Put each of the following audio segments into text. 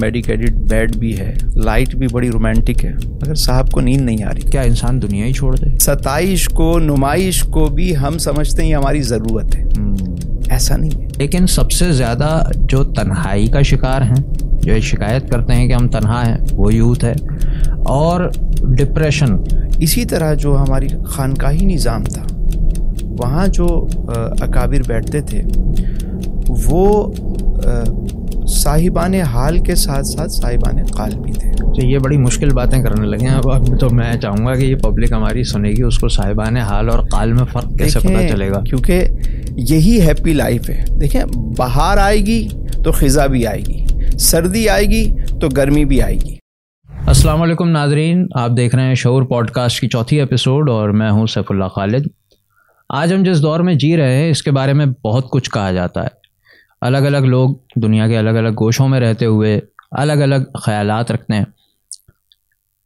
Medicated bed بھی ہے light بھی بڑی رومانٹک ہے مگر صاحب کو نیند نہیں آ رہی۔ کیا انسان دنیا ہی چھوڑ دے؟ ستائش کو نمائش کو بھی ہم سمجھتے ہیں یہ ہماری ضرورت ہے۔ ایسا نہیں ہے۔ لیکن سب سے زیادہ جو تنہائی کا شکار ہیں جو شکایت کرتے ہیں کہ ہم تنہا ہیں وہ یوتھ ہے۔ اور ڈپریشن اسی طرح جو ہماری خانقاہی نظام تھا وہاں جو اکابر بیٹھتے تھے وہ صاحبان حال کے ساتھ ساتھ صاحبان قال بھی تھے۔ تو یہ بڑی مشکل باتیں کرنے لگے ہیں۔ اب تو میں چاہوں گا کہ یہ پبلک ہماری سنے گی اس کو صاحبان حال اور قال میں فرق کیسے پتہ چلے گا؟ کیونکہ یہی ہیپی لائف ہے۔ دیکھیں باہر آئے گی تو خزاں بھی آئے گی سردی آئے گی تو گرمی بھی آئے گی۔ السلام علیکم ناظرین آپ دیکھ رہے ہیں شعور پوڈ کاسٹ کی چوتھی ایپیسوڈ اور میں ہوں سیف اللہ خالد۔ آج ہم جس دور میں جی رہے ہیں اس کے بارے میں بہت کچھ کہا جاتا ہے۔ الگ الگ لوگ دنیا کے الگ الگ گوشوں میں رہتے ہوئے الگ الگ خیالات رکھتے ہیں۔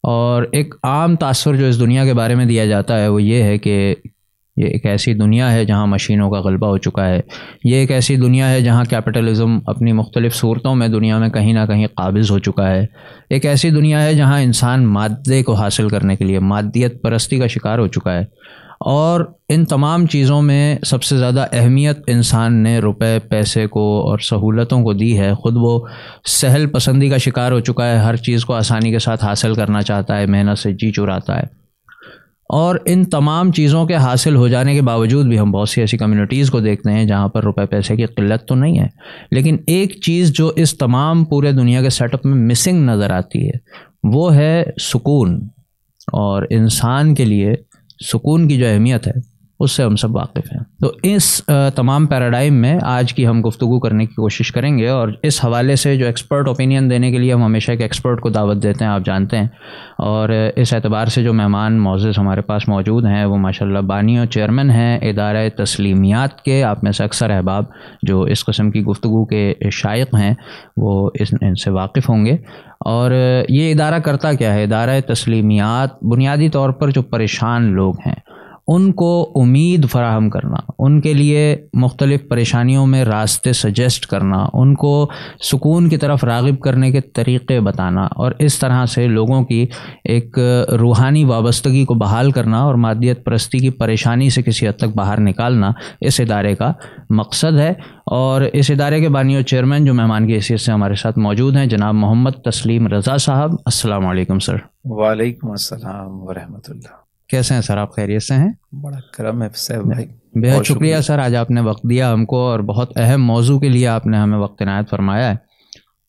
اور ایک عام تاثر جو اس دنیا کے بارے میں دیا جاتا ہے وہ یہ ہے کہ یہ ایک ایسی دنیا ہے جہاں مشینوں کا غلبہ ہو چکا ہے۔ یہ ایک ایسی دنیا ہے جہاں کیپٹلزم اپنی مختلف صورتوں میں دنیا میں کہیں نہ کہیں قابض ہو چکا ہے۔ ایک ایسی دنیا ہے جہاں انسان مادے کو حاصل کرنے کے لیے مادیت پرستی کا شکار ہو چکا ہے۔ اور ان تمام چیزوں میں سب سے زیادہ اہمیت انسان نے روپے، پیسے کو اور سہولتوں کو دی ہے۔ خود وہ سہل پسندی کا شکار ہو چکا ہے، ہر چیز کو آسانی کے ساتھ حاصل کرنا چاہتا ہے، محنت سے جی چراتا ہے۔ اور ان تمام چیزوں کے حاصل ہو جانے کے باوجود بھی ہم بہت سی ایسی کمیونٹیز کو دیکھتے ہیں جہاں پر روپے، پیسے کی قلت تو نہیں ہے۔ لیکن ایک چیز جو اس تمام پورے دنیا کے سیٹ اپ میں مسنگ نظر آتی ہے، وہ ہے سکون۔ اور انسان کے لیے سکون کی جو اہمیت ہے۔ اس سے ہم سب واقف ہیں۔ تو اس تمام پیراڈائم میں آج کی ہم گفتگو کرنے کی کوشش کریں گے اور اس حوالے سے جو ایکسپرٹ اوپینین دینے کے لیے ہم ہمیشہ ایک ایکسپرٹ کو دعوت دیتے ہیں، آپ جانتے ہیں۔ اور اس اعتبار سے جو مہمان معزز ہمارے پاس موجود ہیں، وہ ماشاء اللہ بانی و چیئرمین ہیں ادارہ تسلیمیات کے، آپ میں سے اکثر احباب جو اس قسم کی گفتگو کے شائق ہیں، وہ اس، ان سے واقف ہوں گے۔ اور یہ ادارہ کرتا کیا ہے؟ ادارہ تسلیمیات، بنیادی طور پر جو پریشان لوگ ہیں ان کو امید فراہم کرنا، ان کے لیے مختلف پریشانیوں میں راستے سجیسٹ کرنا، ان کو سکون کی طرف راغب کرنے کے طریقے بتانا اور اس طرح سے لوگوں کی ایک روحانی وابستگی کو بحال کرنا اور مادیت پرستی کی پریشانی سے کسی حد تک باہر نکالنا اس ادارے کا مقصد ہے اور اس ادارے کے بانی و چیئرمین جو مہمان کی حیثیت سے ہمارے ساتھ موجود ہیں، جناب محمد تسلیم رضا صاحب، السلام علیکم سر۔ وعلیکم السلام ورحمۃ اللہ۔ کیسے ہیں سر؟ آپ خیریت سے ہیں؟ بڑا کرم ہے بھائی۔ بہت شکریہ۔ سر آج آپ نے وقت دیا ہم کو اور بہت اہم موضوع کے لیے آپ نے ہمیں وقت عنایت فرمایا ہے۔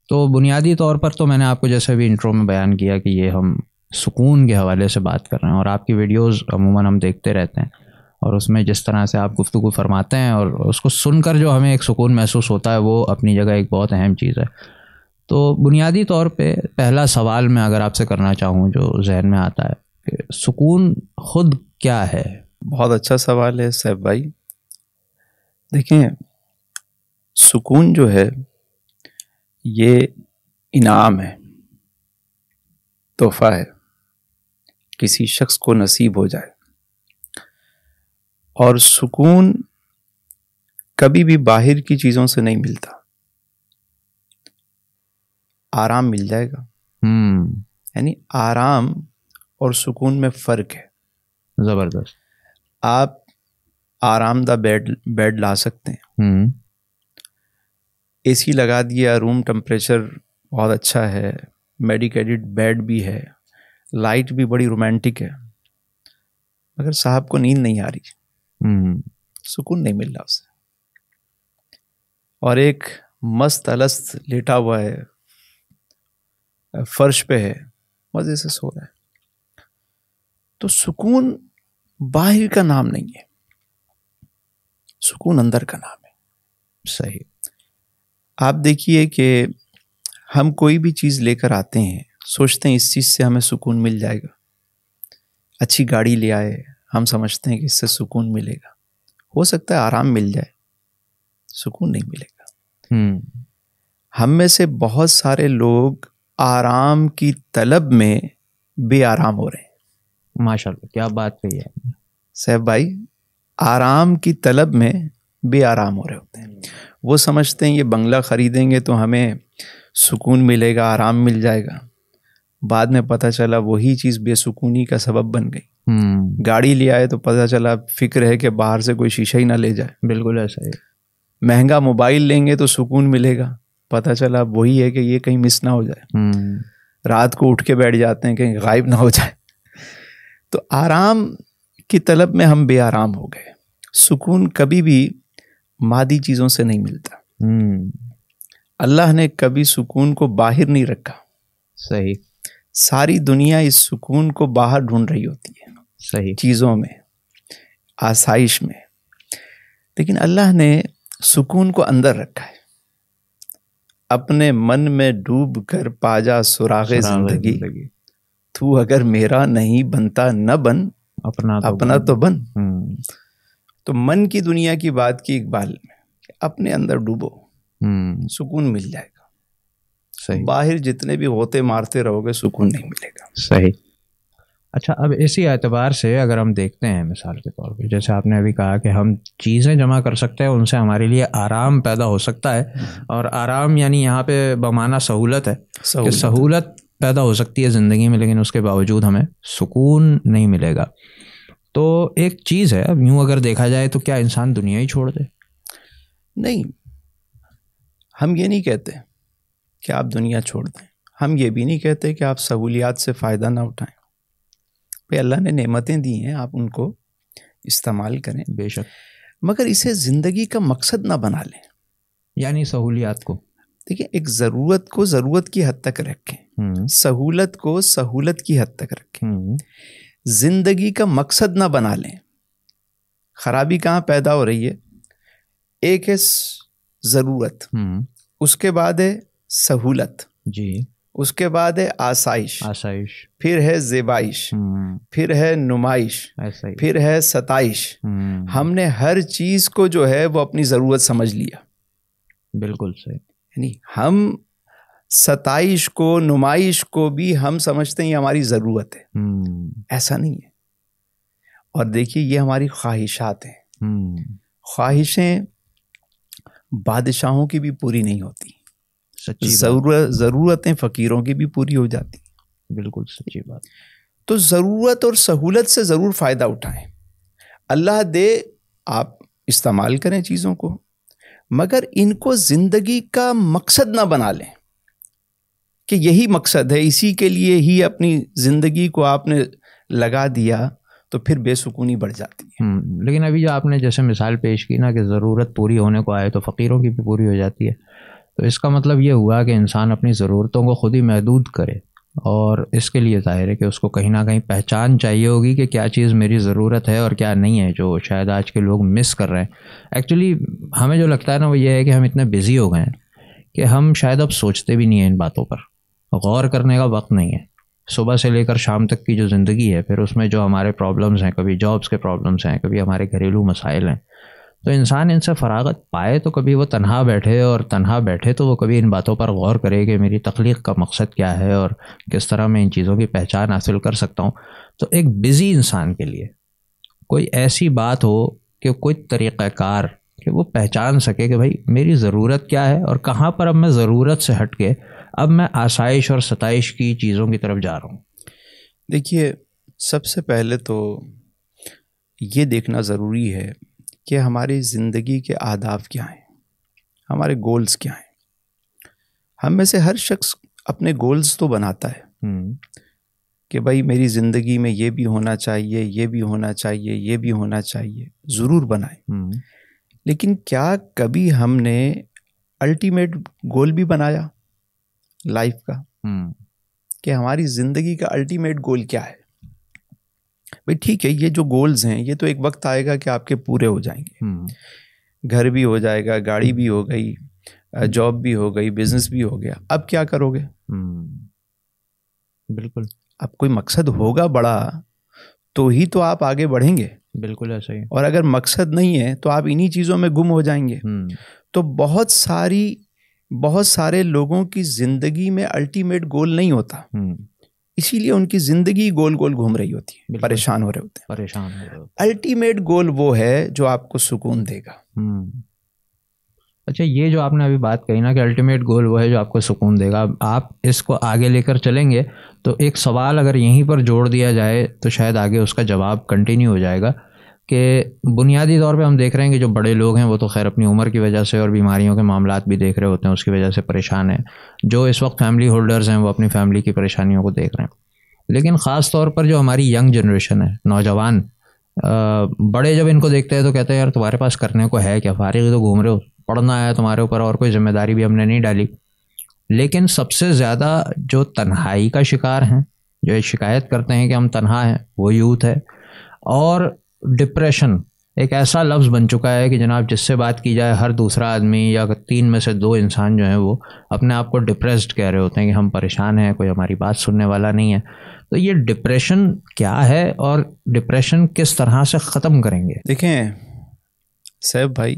تو بنیادی طور پر تو میں نے آپ کو جیسے بھی انٹرو میں بیان کیا کہ یہ ہم سکون کے حوالے سے بات کر رہے ہیں اور آپ کی ویڈیوز عموماً ہم دیکھتے رہتے ہیں۔ اور اس میں جس طرح سے آپ گفتگو فرماتے ہیں اور اس کو سن کر جو ہمیں ایک سکون محسوس ہوتا ہے وہ اپنی جگہ ایک بہت اہم چیز ہے۔ تو بنیادی طور پہ پہلا سوال میں اگر آپ سے کرنا چاہوں جو ذہن میں آتا ہے سکون خود کیا ہے؟ بہت اچھا سوال ہے صاحب بھائی۔ دیکھیں سکون جو ہے یہ انعام ہے تحفہ ہے۔ کسی شخص کو نصیب ہو جائے۔ اور سکون کبھی بھی باہر کی چیزوں سے نہیں ملتا۔ آرام مل جائے گا۔ یعنی آرام اور سکون میں فرق ہے۔ زبردست۔ آپ آرام دہ بیڈ بیڈ لا سکتے ہیں۔ اے سی لگا دیا روم ٹمپریچر بہت اچھا ہے۔ میڈیکیٹڈ بیڈ بھی ہے۔ لائٹ بھی بڑی رومانٹک ہے۔ مگر صاحب کو نیند نہیں آ رہی۔ سکون نہیں مل رہا اسے۔ اور ایک مست الست لیٹا ہوا ہے۔ فرش پہ ہے۔ مزے سے سو رہا ہے۔ تو سکون باہر کا نام نہیں ہے۔ سکون اندر کا نام ہے۔ صحیح۔ آپ دیکھیے کہ ہم کوئی بھی چیز لے کر آتے ہیں سوچتے ہیں اس چیز سے ہمیں سکون مل جائے گا۔ اچھی گاڑی لے آئے ہم سمجھتے ہیں کہ اس سے سکون ملے گا۔ ہو سکتا ہے آرام مل جائے سکون نہیں ملے گا۔ ہم میں سے بہت سارے لوگ آرام کی طلب میں بے آرام ہو رہے ہیں۔ ماشاء اللہ کیا بات کہی ہے۔ صاحب بھائی آرام کی طلب میں بے آرام ہو رہے ہوتے ہیں۔ وہ سمجھتے ہیں یہ بنگلہ خریدیں گے تو ہمیں سکون ملے گا آرام مل جائے گا۔ بعد میں پتہ چلا وہی چیز بے سکونی کا سبب بن گئی۔ گاڑی لے آئے تو پتہ چلا فکر ہے کہ باہر سے کوئی شیشہ ہی نہ لے جائے۔ بالکل ایسا ہی۔ مہنگا موبائل لیں گے تو سکون ملے گا۔ پتہ چلا وہی ہے کہ یہ کہیں مس نہ ہو جائے۔ رات کو اٹھ کے بیٹھ جاتے ہیں کہیں غائب نہ ہو جائے۔ تو آرام کی طلب میں ہم بے آرام ہو گئے۔ سکون کبھی بھی مادی چیزوں سے نہیں ملتا۔ اللہ نے کبھی سکون کو باہر نہیں رکھا۔ صحیح۔ ساری دنیا اس سکون کو باہر ڈھونڈ رہی ہوتی ہے۔ صحیح۔ چیزوں میں آسائش میں۔ لیکن اللہ نے سکون کو اندر رکھا ہے۔ اپنے من میں ڈوب کر پاجا سراغ زندگی۔ تو اگر میرا نہیں بنتا نہ بن اپنا تو اپنا تو بن۔ ہوں۔ تو من کی دنیا کی بات کی اقبال میں کہ اپنے اندر ڈوبو سکون مل جائے گا۔ صحیح۔ باہر جتنے بھی ہوتے مارتے رہو گے سکون نہیں ملے گا۔ صحیح۔ اچھا اب اسی اعتبار سے اگر ہم دیکھتے ہیں مثال کے طور پہ جیسے آپ نے ابھی کہا کہ ہم چیزیں جمع کر سکتے ہیں ان سے ہمارے لیے آرام پیدا ہو سکتا ہے۔ اور آرام یعنی یہاں پہ بمانا سہولت ہے کہ سہولت۔ سہولت پیدا ہو سکتی ہے زندگی میں لیکن اس کے باوجود ہمیں سکون نہیں ملے گا۔ تو ایک چیز ہے اب یوں اگر دیکھا جائے تو کیا انسان دنیا ہی چھوڑ دے؟ نہیں ہم یہ نہیں کہتے کہ آپ دنیا چھوڑ دیں۔ ہم یہ بھی نہیں کہتے کہ آپ سہولیات سے فائدہ نہ اٹھائیں۔ بھائی اللہ نے نعمتیں دی ہیں آپ ان کو استعمال کریں۔ بے شک۔ مگر اسے زندگی کا مقصد نہ بنا لیں۔ یعنی سہولیات کو۔ دیکھیں ایک ضرورت کو ضرورت کی حد تک رکھیں۔ سہولت کو سہولت کی حد تک رکھیں۔ زندگی کا مقصد نہ بنا لیں۔ خرابی کہاں پیدا ہو رہی ہے؟ ایک ہے ضرورت۔ اس کے بعد ہے سہولت۔ جی۔ اس کے بعد ہے آسائش۔ آسائش۔ پھر ہے زیبائش۔ پھر ہے نمائش۔ پھر ہے ستائش۔ ہم نے ہر چیز کو جو ہے وہ اپنی ضرورت سمجھ لیا۔ بالکل صحیح۔ یعنی ہم ستائش کو نمائش کو بھی ہم سمجھتے ہیں یہ ہماری ضرورت ہے۔ ایسا نہیں ہے۔ اور دیکھیے یہ ہماری خواہشات ہیں۔ خواہشیں بادشاہوں کی بھی پوری نہیں ہوتی۔ ضرورت ضرورتیں فقیروں کی بھی پوری ہو جاتی۔ بالکل سچی بات۔ تو ضرورت اور سہولت سے ضرور فائدہ اٹھائیں۔ اللہ دے آپ استعمال کریں چیزوں کو۔ مگر ان کو زندگی کا مقصد نہ بنا لیں۔ کہ یہی مقصد ہے، اسی کے لیے ہی اپنی زندگی کو آپ نے لگا دیا تو پھر بے سکونی بڑھ جاتی ہے۔ لیکن ابھی جو آپ نے جیسے مثال پیش کی نا کہ ضرورت پوری ہونے کو آئے تو فقیروں کی بھی پوری ہو جاتی ہے۔ تو اس کا مطلب یہ ہوا کہ انسان اپنی ضرورتوں کو خود ہی محدود کرے۔ اور اس کے لیے ظاہر ہے کہ اس کو کہیں نہ کہیں پہچان چاہیے ہوگی کہ کیا چیز میری ضرورت ہے اور کیا نہیں ہے جو شاید آج کے لوگ مس کر رہے ہیں۔ ایکچولی ہمیں جو لگتا ہے نا وہ یہ ہے کہ ہم اتنے بزی ہو گئے ہیں کہ ہم شاید اب سوچتے بھی نہیں ہیں ان باتوں پر۔ غور کرنے کا وقت نہیں ہے۔ صبح سے لے کر شام تک کی جو زندگی ہے، پھر اس میں جو ہمارے پرابلمس ہیں، کبھی جابس کے پرابلمس ہیں، کبھی ہمارے گھریلو مسائل ہیں تو انسان ان سے فراغت پائے تو کبھی وہ تنہا بیٹھے اور تنہا بیٹھے تو وہ کبھی ان باتوں پر غور کرے کہ میری تخلیق کا مقصد کیا ہے اور کس طرح میں ان چیزوں کی پہچان حاصل کر سکتا ہوں۔ تو ایک بزی انسان کے لیے کوئی ایسی بات ہو کہ کوئی طریقہ کار کہ وہ پہچان سکے کہ بھائی میری ضرورت کیا ہے اور کہاں پر اب میں ضرورت سے ہٹ کے اب میں آسائش اور ستائش کی چیزوں کی طرف جا رہا ہوں۔ دیکھیے، سب سے پہلے تو یہ دیکھنا ضروری ہے کہ ہماری زندگی کے آداب کیا ہیں؟ ہمارے گولز کیا ہیں؟ ہم میں سے ہر شخص اپنے گولز تو بناتا ہے۔ کہ بھائی میری زندگی میں یہ بھی ہونا چاہیے یہ بھی ہونا چاہیے یہ بھی ہونا چاہیے۔ ضرور بنائیں۔ لیکن کیا کبھی ہم نے الٹیمیٹ گول بھی بنایا لائف کا؟ کہ ہماری زندگی کا الٹیمیٹ گول کیا ہے؟ بھائی ٹھیک ہے یہ جو گولز ہیں یہ تو ایک وقت آئے گا کہ آپ کے پورے ہو جائیں گے۔ گھر بھی ہو جائے گا گاڑی بھی ہو گئی جاب بھی ہو گئی بزنس بھی ہو گیا۔ اب کیا کرو گے؟ بالکل۔ اب کوئی مقصد ہوگا بڑا تو ہی تو آپ آگے بڑھیں گے۔ بالکل ایسا ہی۔ اور اگر مقصد نہیں ہے تو آپ انہی چیزوں میں گم ہو جائیں گے۔ تو بہت ساری بہت سارے لوگوں کی زندگی میں الٹیمیٹ گول نہیں ہوتا۔ اسی لیے ان کی زندگی گول گول گھوم رہی ہوتی ہے۔ پریشان ہو رہے ہوتے ہیں۔ پریشان الٹیمیٹ گول وہ ہے جو آپ کو سکون دے گا۔ اچھا یہ جو آپ نے ابھی بات کہی نا کہ الٹیمیٹ گول وہ ہے جو آپ کو سکون دے گا آپ اس کو آگے لے کر چلیں گے تو ایک سوال اگر یہیں پر جوڑ دیا جائے تو شاید آگے اس کا جواب کنٹینیو ہو جائے گا۔ کہ بنیادی طور پہ ہم دیکھ رہے ہیں کہ جو بڑے لوگ ہیں وہ تو خیر اپنی عمر کی وجہ سے اور بیماریوں کے معاملات بھی دیکھ رہے ہوتے ہیں، اس کی وجہ سے پریشان ہیں۔ جو اس وقت فیملی ہولڈرز ہیں وہ اپنی فیملی کی پریشانیوں کو دیکھ رہے ہیں۔ لیکن خاص طور پر جو ہماری ینگ جنریشن ہے، نوجوان بڑے جب ان کو دیکھتے ہیں تو کہتے ہیں، یار تمہارے پاس کرنے کو ہے کیا؟ فارغ تو گھوم رہے ہو، پڑھنا ہے تمہارے اوپر، اور کوئی ذمہ داری بھی ہم نے نہیں ڈالی۔ لیکن سب سے زیادہ جو تنہائی کا شکار ہیں، جو یہ شکایت کرتے ہیں کہ ہم تنہا ہیں، وہ یوتھ ہے۔ اور ڈپریشن ایک ایسا لفظ بن چکا ہے کہ جناب جس سے بات کی جائے ہر دوسرا آدمی یا تین میں سے دو انسان جو ہیں وہ اپنے آپ کو ڈپریسڈ کہہ رہے ہوتے ہیں کہ ہم پریشان ہیں، کوئی ہماری بات سننے والا نہیں ہے۔ تو یہ ڈپریشن کیا ہے اور ڈپریشن کس طرح سے ختم کریں گے؟ دیکھیں، صاحب بھائی،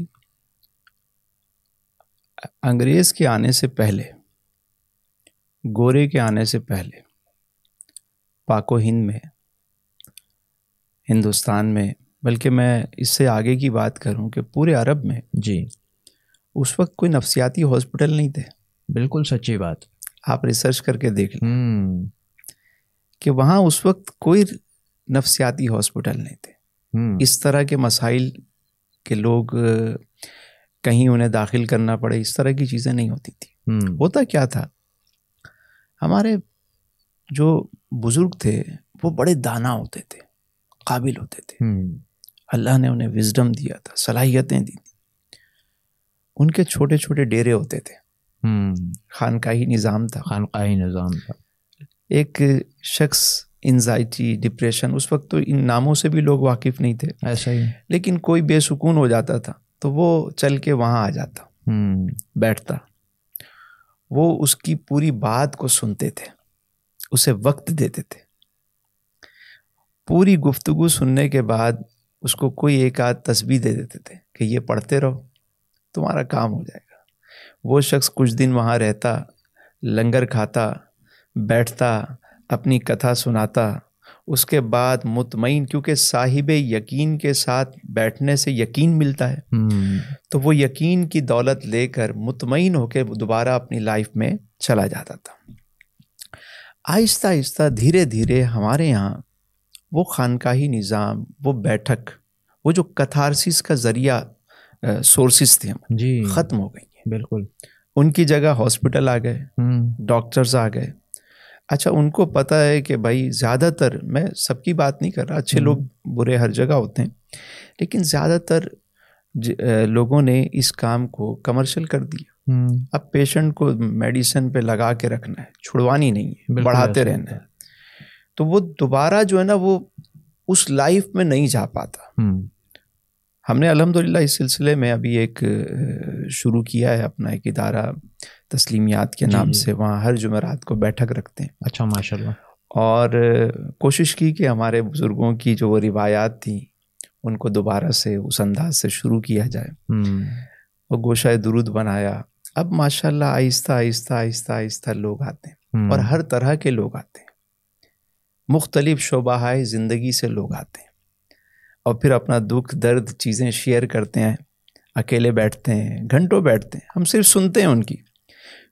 انگریز کے آنے سے پہلے، گورے کے آنے سے پہلے پاک و ہند میں ہندوستان میں بلکہ میں اس سے آگے کی بات کروں کہ پورے عرب میں جی۔ اس وقت کوئی نفسیاتی ہاسپٹل نہیں تھے۔ بالکل سچی بات۔ آپ ریسرچ کر کے دیکھ لیں۔ کہ وہاں اس وقت کوئی نفسیاتی ہاسپٹل نہیں تھے۔ اس طرح کے مسائل کے لوگ کہیں انہیں داخل کرنا پڑے اس طرح کی چیزیں نہیں ہوتی تھیں۔ ہوتا کیا تھا؟ ہمارے جو بزرگ تھے وہ بڑے دانا ہوتے تھے۔ قابل ہوتے تھے۔ اللہ نے انہیں وزڈم دیا تھا صلاحیتیں دی تھیں۔ ان کے چھوٹے چھوٹے ڈیرے ہوتے تھے۔ خانقاہی نظام تھا۔ خانقاہی نظام تھا۔ ایک شخص انزائٹی ڈپریشن اس وقت تو ان ناموں سے بھی لوگ واقف نہیں تھے۔ ایسا ہی۔ لیکن کوئی بے سکون ہو جاتا تھا تو وہ چل کے وہاں آ جاتا۔ بیٹھتا۔ وہ اس کی پوری بات کو سنتے تھے اسے وقت دیتے تھے۔ پوری گفتگو سننے کے بعد اس کو کوئی ایک آدھ تصویر دے دیتے تھے کہ یہ پڑھتے رہو تمہارا کام ہو جائے گا۔ وہ شخص کچھ دن وہاں رہتا لنگر کھاتا بیٹھتا اپنی کتھا سناتا اس کے بعد مطمئن کیونکہ صاحب یقین کے ساتھ بیٹھنے سے یقین ملتا ہے۔ تو وہ یقین کی دولت لے کر مطمئن ہو کے دوبارہ اپنی لائف میں چلا جاتا تھا۔ آہستہ آہستہ دھیرے دھیرے ہمارے یہاں وہ خانقاہی نظام وہ بیٹھک وہ جو کتھارسس کا ذریعہ سورسز تھے جی۔ ختم ہو گئی ہیں بالکل۔ ان کی جگہ ہاسپٹل آ گئے ڈاکٹرز آ گئے۔ اچھا ان کو پتہ ہے کہ بھائی زیادہ تر میں سب کی بات نہیں کر رہا اچھے لوگ برے ہر جگہ ہوتے ہیں لیکن زیادہ تر لوگوں نے اس کام کو کمرشل کر دیا۔ اب پیشنٹ کو میڈیسن پہ لگا کے رکھنا ہے چھڑوانی نہیں ہے بڑھاتے رہنا ہے۔ تو وہ دوبارہ جو ہے نا وہ اس لائف میں نہیں جا پاتا۔ ہم۔ نے الحمد للہ اس سلسلے میں ابھی ایک شروع کیا ہے اپنا ایک ادارہ تسلیمیات کے جی، نام جی۔ سے وہاں ہر جمعرات کو بیٹھک رکھتے ہیں۔ اچھا ماشاء اللہ اور کوشش کی کہ ہمارے بزرگوں کی جو وہ روایات تھیں ان کو دوبارہ سے اس انداز سے شروع کیا جائے۔ وہ گوشہ درود بنایا۔ اب ماشاء اللہ آہستہ آہستہ آہستہ آہستہ لوگ آتے ہیں۔ اور ہر طرح کے لوگ آتے ہیں۔ مختلف شعبہ زندگی سے لوگ آتے ہیں اور پھر اپنا دکھ درد چیزیں شیئر کرتے ہیں اکیلے بیٹھتے ہیں گھنٹوں بیٹھتے ہیں ہم صرف سنتے ہیں ان کی۔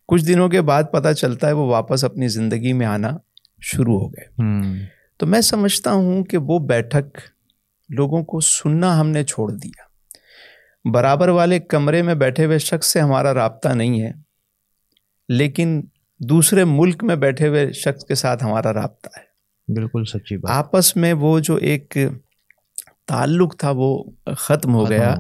کچھ دنوں کے بعد پتہ چلتا ہے وہ واپس اپنی زندگی میں آنا شروع ہو گئے۔ تو میں سمجھتا ہوں کہ وہ بیٹھک لوگوں کو سننا ہم نے چھوڑ دیا۔ برابر والے کمرے میں بیٹھے ہوئے شخص سے ہمارا رابطہ نہیں ہے لیکن دوسرے ملک میں بیٹھے ہوئے شخص کے ساتھ ہمارا رابطہ ہے۔ بالکل سچی بات۔ آپس میں وہ جو ایک تعلق تھا وہ ختم ہو گیا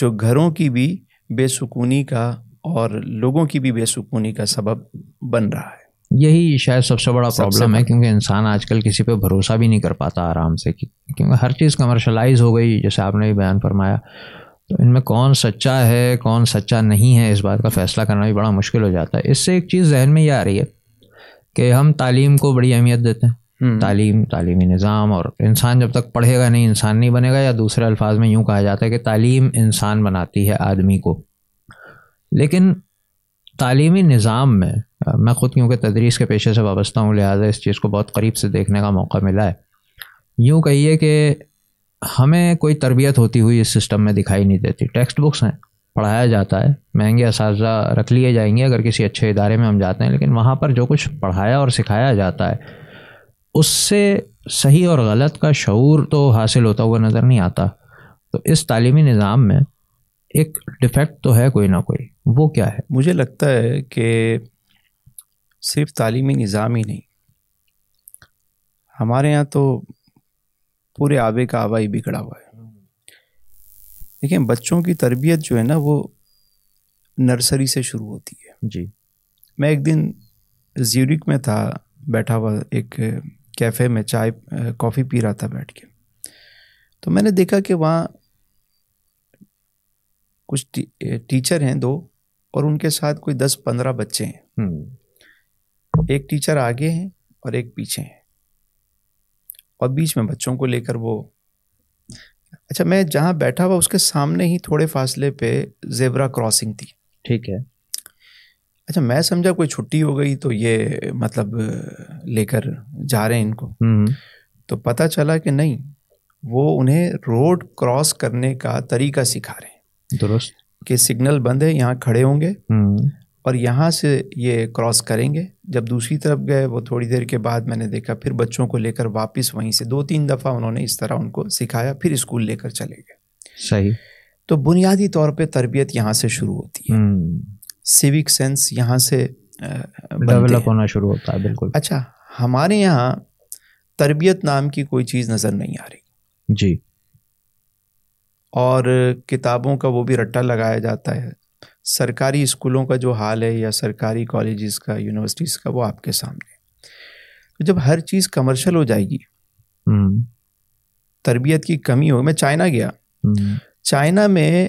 جو گھروں کی بھی بے سکونی کا اور لوگوں کی بھی بے سکونی کا سبب بن رہا ہے۔ یہی شاید سب سے بڑا پرابلم ہے کیونکہ انسان آج کل کسی پہ بھروسہ بھی نہیں کر پاتا آرام سے کیونکہ ہر چیز کمرشلائز ہو گئی جیسے آپ نے بھی بیان فرمایا۔ تو ان میں کون سچا ہے کون سچا نہیں ہے اس بات کا فیصلہ کرنا بھی بڑا مشکل ہو جاتا ہے۔ اس سے ایک چیز ذہن میں یہ آ رہی ہے کہ ہم تعلیم کو بڑی اہمیت دیتے ہیں۔ تعلیم، تعلیمی نظام اور انسان جب تک پڑھے گا نہیں، انسان نہیں بنے گا یا دوسرے الفاظ میں یوں کہا جاتا ہے کہ تعلیم انسان بناتی ہے آدمی کو۔ لیکن تعلیمی نظام میں میں خود کیونکہ تدریس کے پیشے سے وابستہ ہوں، لہٰذا اس چیز کو بہت قریب سے دیکھنے کا موقع ملا ہے۔ یوں کہیے کہ ہمیں کوئی تربیت ہوتی ہوئی اس سسٹم میں دکھائی نہیں دیتی۔ ٹیکسٹ بکس ہیں، پڑھایا جاتا ہے، مہنگے اساتذہ رکھ لیے جائیں گے اگر کسی اچھے ادارے میں ہم جاتے ہیں، لیکن وہاں پر جو کچھ پڑھایا اور سکھایا جاتا ہے اس سے صحیح اور غلط کا شعور تو حاصل ہوتا ہوا نظر نہیں آتا۔ تو اس تعلیمی نظام میں ایک ڈیفیکٹ تو ہے کوئی نہ کوئی۔ وہ کیا ہے؟ مجھے لگتا ہے کہ صرف تعلیمی نظام ہی نہیں ہمارے یہاں تو پورے آبے کا آبا ہی بگڑا ہوا ہے۔ دیکھیں بچوں کی تربیت جو ہے نا وہ نرسری سے شروع ہوتی ہے۔ جی۔ میں ایک دن زیورک میں تھا بیٹھا ہوا ایک کیفے میں چائے کافی پی رہا تھا بیٹھ کے۔ تو میں نے دیکھا کہ وہاں کچھ ٹیچر ہیں دو اور ان کے ساتھ کوئی دس پندرہ بچے ہیں۔ ایک ٹیچر آگے ہیں اور ایک پیچھے ہیں۔ اور بیچ میں بچوں کو لے کر وہ اچھا میں جہاں بیٹھا ہوا اس کے سامنے ہی تھوڑے فاصلے پہ زیبرا کراسنگ تھی۔ ٹھیک ہے۔ اچھا میں سمجھا کوئی چھٹی ہو گئی تو یہ مطلب لے کر جا رہے ہیں ان کو۔ تو پتہ چلا کہ نہیں وہ انہیں روڈ کراس کرنے کا طریقہ سکھا رہے ہیں۔ درست۔ کہ سگنل بند ہے یہاں کھڑے ہوں گے۔ اور یہاں سے یہ کراس کریں گے۔ جب دوسری طرف گئے وہ تھوڑی دیر کے بعد میں نے دیکھا پھر بچوں کو لے کر واپس وہیں سے دو تین دفعہ انہوں نے اس طرح ان کو سکھایا پھر اسکول لے کر چلے گئے۔ صحیح۔ تو بنیادی طور پہ تربیت یہاں سے شروع ہوتی ہے۔ سیوک سینس یہاں سے ڈیولپ ہونا شروع ہوتا ہے بالکل۔ اچھا ہمارے یہاں تربیت نام کی کوئی چیز نظر نہیں آ رہی۔ جی۔ اور کتابوں کا وہ بھی رٹا لگایا جاتا ہے۔ سرکاری اسکولوں کا جو حال ہے یا سرکاری کالجز کا یونیورسٹیز کا وہ آپ کے سامنے۔ جب ہر چیز کمرشل ہو جائے گی تربیت کی کمی ہو میں چائنا گیا۔ چائنا میں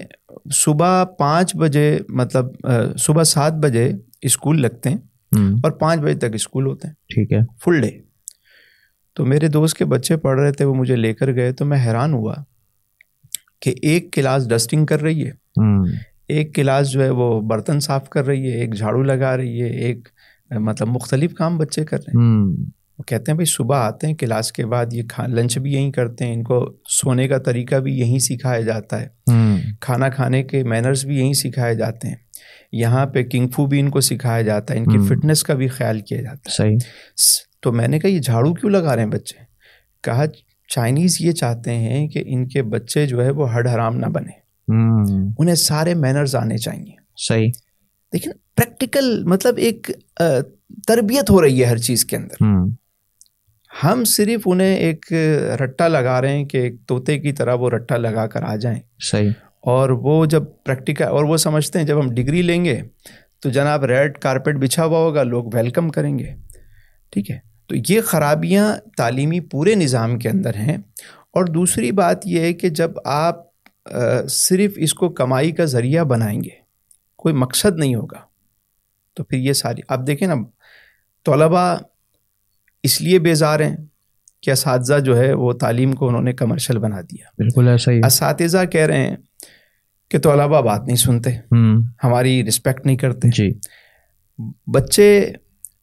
صبح پانچ بجے مطلب صبح سات بجے اسکول لگتے ہیں اور پانچ بجے تک اسکول ہوتے ہیں۔ ٹھیک ہے۔ Full day. تو میرے دوست کے بچے پڑھ رہے تھے وہ مجھے لے کر گئے تو میں حیران ہوا کہ ایک کلاس ڈسٹنگ کر رہی ہے۔ ایک کلاس جو ہے وہ برتن صاف کر رہی ہے ایک جھاڑو لگا رہی ہے ایک مطلب مختلف کام بچے کر رہے ہیں۔ وہ کہتے ہیں بھائی صبح آتے ہیں کلاس کے بعد یہ کھا لنچ بھی یہیں کرتے ہیں۔ ان کو سونے کا طریقہ بھی یہیں سکھایا جاتا ہے۔ کھانا کھانے کے مینرس بھی یہیں سکھائے جاتے ہیں۔ یہاں پہ کنگ فو بھی ان کو سکھایا جاتا ہے۔ ان کی فٹنس کا بھی خیال کیا جاتا ہے۔ صحیح۔ تو میں نے کہا یہ جھاڑو کیوں لگا رہے ہیں بچے؟ کہا چائنیز یہ چاہتے ہیں کہ ان کے بچے جو ہے وہ ہڈ حرام نہ بنے۔ انہیں سارے مینرز آنے چاہیے۔ صحیح۔ لیکن پریکٹیکل مطلب ایک تربیت ہو رہی ہے ہر چیز کے اندر۔ ہم صرف انہیں ایک رٹا لگا رہے ہیں کہ ایک طوطے کی طرح وہ رٹا لگا کر آ جائیں۔ صحیح۔ اور وہ جب پریکٹیکل اور وہ سمجھتے ہیں جب ہم ڈگری لیں گے تو جناب ریڈ کارپیٹ بچھا ہوا ہوگا لوگ ویلکم کریں گے۔ ٹھیک ہے؟ تو یہ خرابیاں تعلیمی پورے نظام کے اندر ہیں۔ اور دوسری بات یہ ہے کہ جب آپ صرف اس کو کمائی کا ذریعہ بنائیں گے کوئی مقصد نہیں ہوگا۔ تو پھر یہ ساری آپ دیکھیں نا طلباء اس لیے بیزار ہیں کہ اساتذہ جو ہے وہ تعلیم کو انہوں نے کمرشل بنا دیا۔ بالکل ایسا ہی اساتذہ کہہ رہے ہیں کہ طلباء بات نہیں سنتے ہماری رسپیکٹ نہیں کرتے۔ جی۔ بچے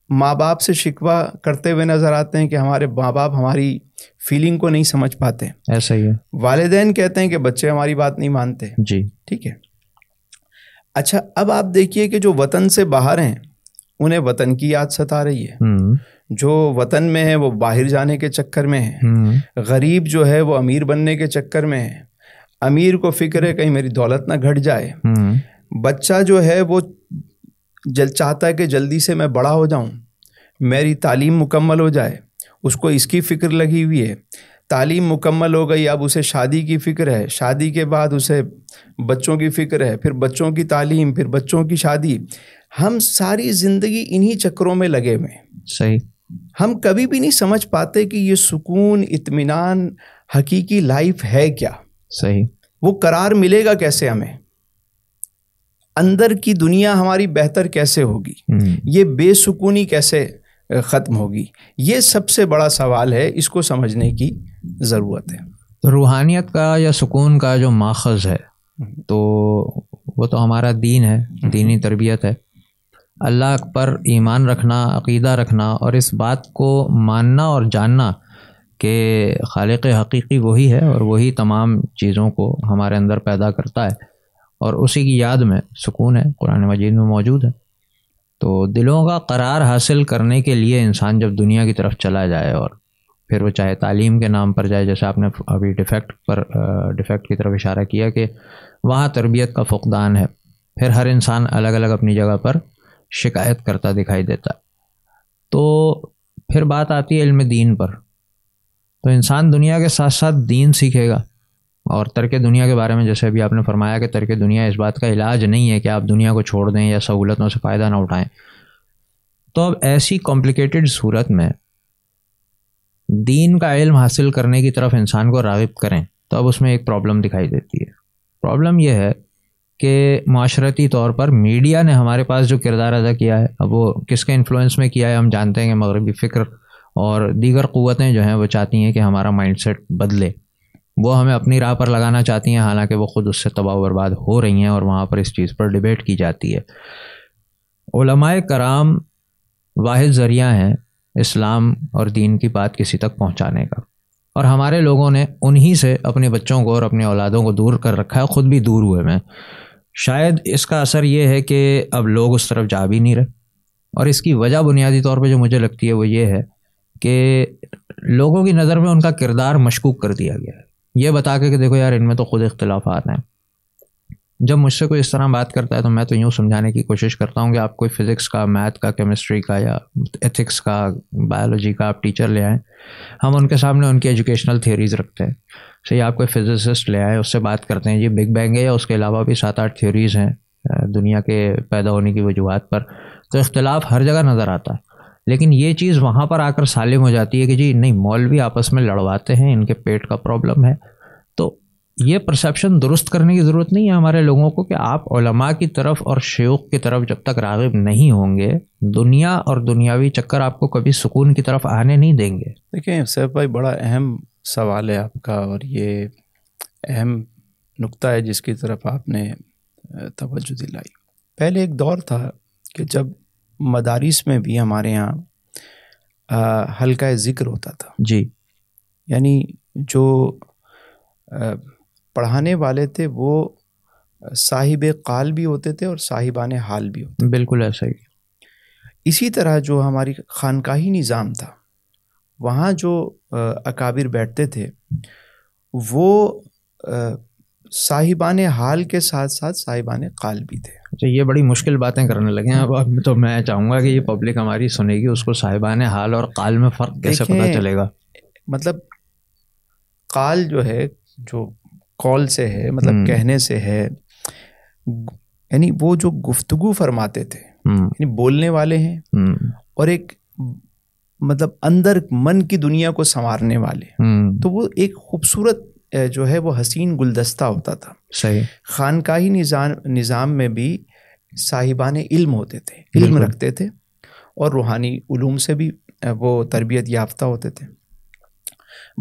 ماں باپ سے شکوہ کرتے ہوئے نظر آتے ہیں کہ ہمارے ماں باپ ہماری فیلنگ کو نہیں سمجھ پاتے۔ ایسا ہی ہے۔ والدین کہتے ہیں کہ بچے ہماری بات نہیں مانتے۔ جی۔ ٹھیک ہے۔ اچھا اب آپ دیکھیے کہ جو وطن سے باہر ہیں انہیں وطن کی یاد ستا رہی ہے۔ جو وطن میں ہے وہ باہر جانے کے چکر میں ہے۔ غریب جو ہے وہ امیر بننے کے چکر میں ہے۔ امیر کو فکر ہے کہیں میری دولت نہ گھٹ جائے۔ بچہ جو ہے وہ جل چاہتا ہے کہ جلدی سے میں بڑا ہو جاؤں۔ میری تعلیم مکمل ہو جائے۔ اس کو اس کی فکر لگی ہوئی ہے۔ تعلیم مکمل ہو گئی اب اسے شادی کی فکر ہے۔ شادی کے بعد اسے بچوں کی فکر ہے پھر بچوں کی تعلیم پھر بچوں کی شادی۔ ہم ساری زندگی انہی چکروں میں لگے ہوئے صحیح۔ ہم کبھی بھی نہیں سمجھ پاتے کہ یہ سکون اطمینان حقیقی لائف ہے کیا؟ صحیح۔ وہ قرار ملے گا کیسے ہمیں؟ اندر کی دنیا ہماری بہتر کیسے ہوگی؟ یہ بے سکونی کیسے ختم ہوگی؟ یہ سب سے بڑا سوال ہے اس کو سمجھنے کی ضرورت ہے۔ روحانیت کا یا سکون کا جو ماخذ ہے تو وہ تو ہمارا دین ہے دینی تربیت ہے۔ اللہ پر ایمان رکھنا، عقیدہ رکھنا اور اس بات کو ماننا اور جاننا کہ خالق حقیقی وہی ہے اور وہی تمام چیزوں کو ہمارے اندر پیدا کرتا ہے اور اسی کی یاد میں سکون ہے، قرآن مجید میں موجود ہے۔ تو دلوں کا قرار حاصل کرنے کے لیے انسان جب دنیا کی طرف چلا جائے اور پھر وہ چاہے تعلیم کے نام پر جائے، جیسے آپ نے ابھی ڈیفیکٹ پر ڈیفیکٹ کی طرف اشارہ کیا کہ وہاں تربیت کا فقدان ہے۔ پھر ہر انسان الگ الگ اپنی جگہ پر شکایت کرتا دکھائی دیتا۔ تو پھر بات آتی ہے علم دین پر۔ تو انسان دنیا کے ساتھ ساتھ دین سیکھے گا۔ اور ترک دنیا کے بارے میں جیسے ابھی آپ نے فرمایا کہ ترک دنیا اس بات کا علاج نہیں ہے کہ آپ دنیا کو چھوڑ دیں یا سہولتوں سے فائدہ نہ اٹھائیں۔ تو اب ایسی کمپلیکیٹڈ صورت میں دین کا علم حاصل کرنے کی طرف انسان کو راغب کریں تو اب اس میں ایک پرابلم دکھائی دیتی ہے۔ پرابلم یہ ہے کہ معاشرتی طور پر میڈیا نے ہمارے پاس جو کردار ادا کیا ہے، اب وہ کس کے انفلوئنس میں کیا ہے، ہم جانتے ہیں کہ مغربی فکر اور دیگر قوتیں جو ہیں وہ چاہتی ہیں کہ ہمارا مائنڈ سیٹ بدلے۔ وہ ہمیں اپنی راہ پر لگانا چاہتی ہیں، حالانکہ وہ خود اس سے تباہ و برباد ہو رہی ہیں اور وہاں پر اس چیز پر ڈبیٹ کی جاتی ہے۔ علماء کرام واحد ذریعہ ہیں اسلام اور دین کی بات کسی تک پہنچانے کا۔ اور ہمارے لوگوں نے انہی سے اپنے بچوں کو اور اپنے اولادوں کو دور کر رکھا ہے، خود بھی دور ہوئے میں۔ شاید اس کا اثر یہ ہے کہ اب لوگ اس طرف جا بھی نہیں رہے۔ اور اس کی وجہ بنیادی طور پہ جو مجھے لگتی ہے وہ یہ ہے کہ لوگوں کی نظر میں ان کا کردار مشکوک کر دیا گیا ہے۔ یہ بتا کے کہ دیکھو یار ان میں تو خود اختلافات ہیں۔ جب مجھ سے کوئی اس طرح بات کرتا ہے تو میں تو یوں سمجھانے کی کوشش کرتا ہوں کہ آپ کوئی فزکس کا، میتھ کا، کیمسٹری کا یا ایتھکس کا، بایولوجی کا آپ ٹیچر لے آئیں۔ ہم ان کے سامنے ان کی ایجوکیشنل تھیوریز رکھتے ہیں۔ صحیح، آپ کوئی فزسسٹ لے آئیں، اس سے بات کرتے ہیں۔ یہ بگ بینگ ہے یا اس کے علاوہ بھی سات آٹھ تھیوریز ہیں دنیا کے پیدا ہونے کی وجوہات پر۔ تو اختلاف ہر جگہ نظر آتا ہے۔ لیکن یہ چیز وہاں پر آ کر سالم ہو جاتی ہے کہ جی نہیں، مولوی آپس میں لڑواتے ہیں، ان کے پیٹ کا پرابلم ہے۔ یہ پرسیپشن درست کرنے کی ضرورت نہیں ہے ہمارے لوگوں کو کہ آپ علماء کی طرف اور شیوخ کی طرف جب تک راغب نہیں ہوں گے دنیا اور دنیاوی چکر آپ کو کبھی سکون کی طرف آنے نہیں دیں گے۔ دیکھیں سیف بھائی بڑا اہم سوال ہے آپ کا اور یہ اہم نقطہ ہے جس کی طرف آپ نے توجہ دلائی۔ پہلے ایک دور تھا کہ جب مدارس میں بھی ہمارے یہاں ہلکا ذکر ہوتا تھا۔ جی۔ یعنی جو پڑھانے والے تھے وہ صاحب قال بھی ہوتے تھے اور صاحبان حال بھی ہوتے بالکل ایسا ہی۔ اسی طرح جو ہماری خانقاہی نظام تھا وہاں جو اکابر بیٹھتے تھے وہ صاحبان حال کے ساتھ ساتھ صاحبان قال بھی تھے۔ اچھا یہ بڑی مشکل باتیں کرنے لگے ہیں۔ اب تو میں چاہوں گا کہ یہ پبلک ہماری سنے گی اس کو صاحبان حال اور قال میں فرق کیسے پتہ چلے گا؟ مطلب قال جو ہے جو کال سے ہے مطلب کہنے سے ہے۔ یعنی وہ جو گفتگو فرماتے تھے یعنی بولنے والے ہیں اور ایک مطلب اندر من کی دنیا کو سنوارنے والے۔ تو وہ ایک خوبصورت جو ہے وہ حسین گلدستہ ہوتا تھا۔ صحیح. خانقاہی نظام نظام میں بھی صاحبان علم ہوتے تھے علم رکھتے تھے اور روحانی علوم سے بھی وہ تربیت یافتہ ہوتے تھے۔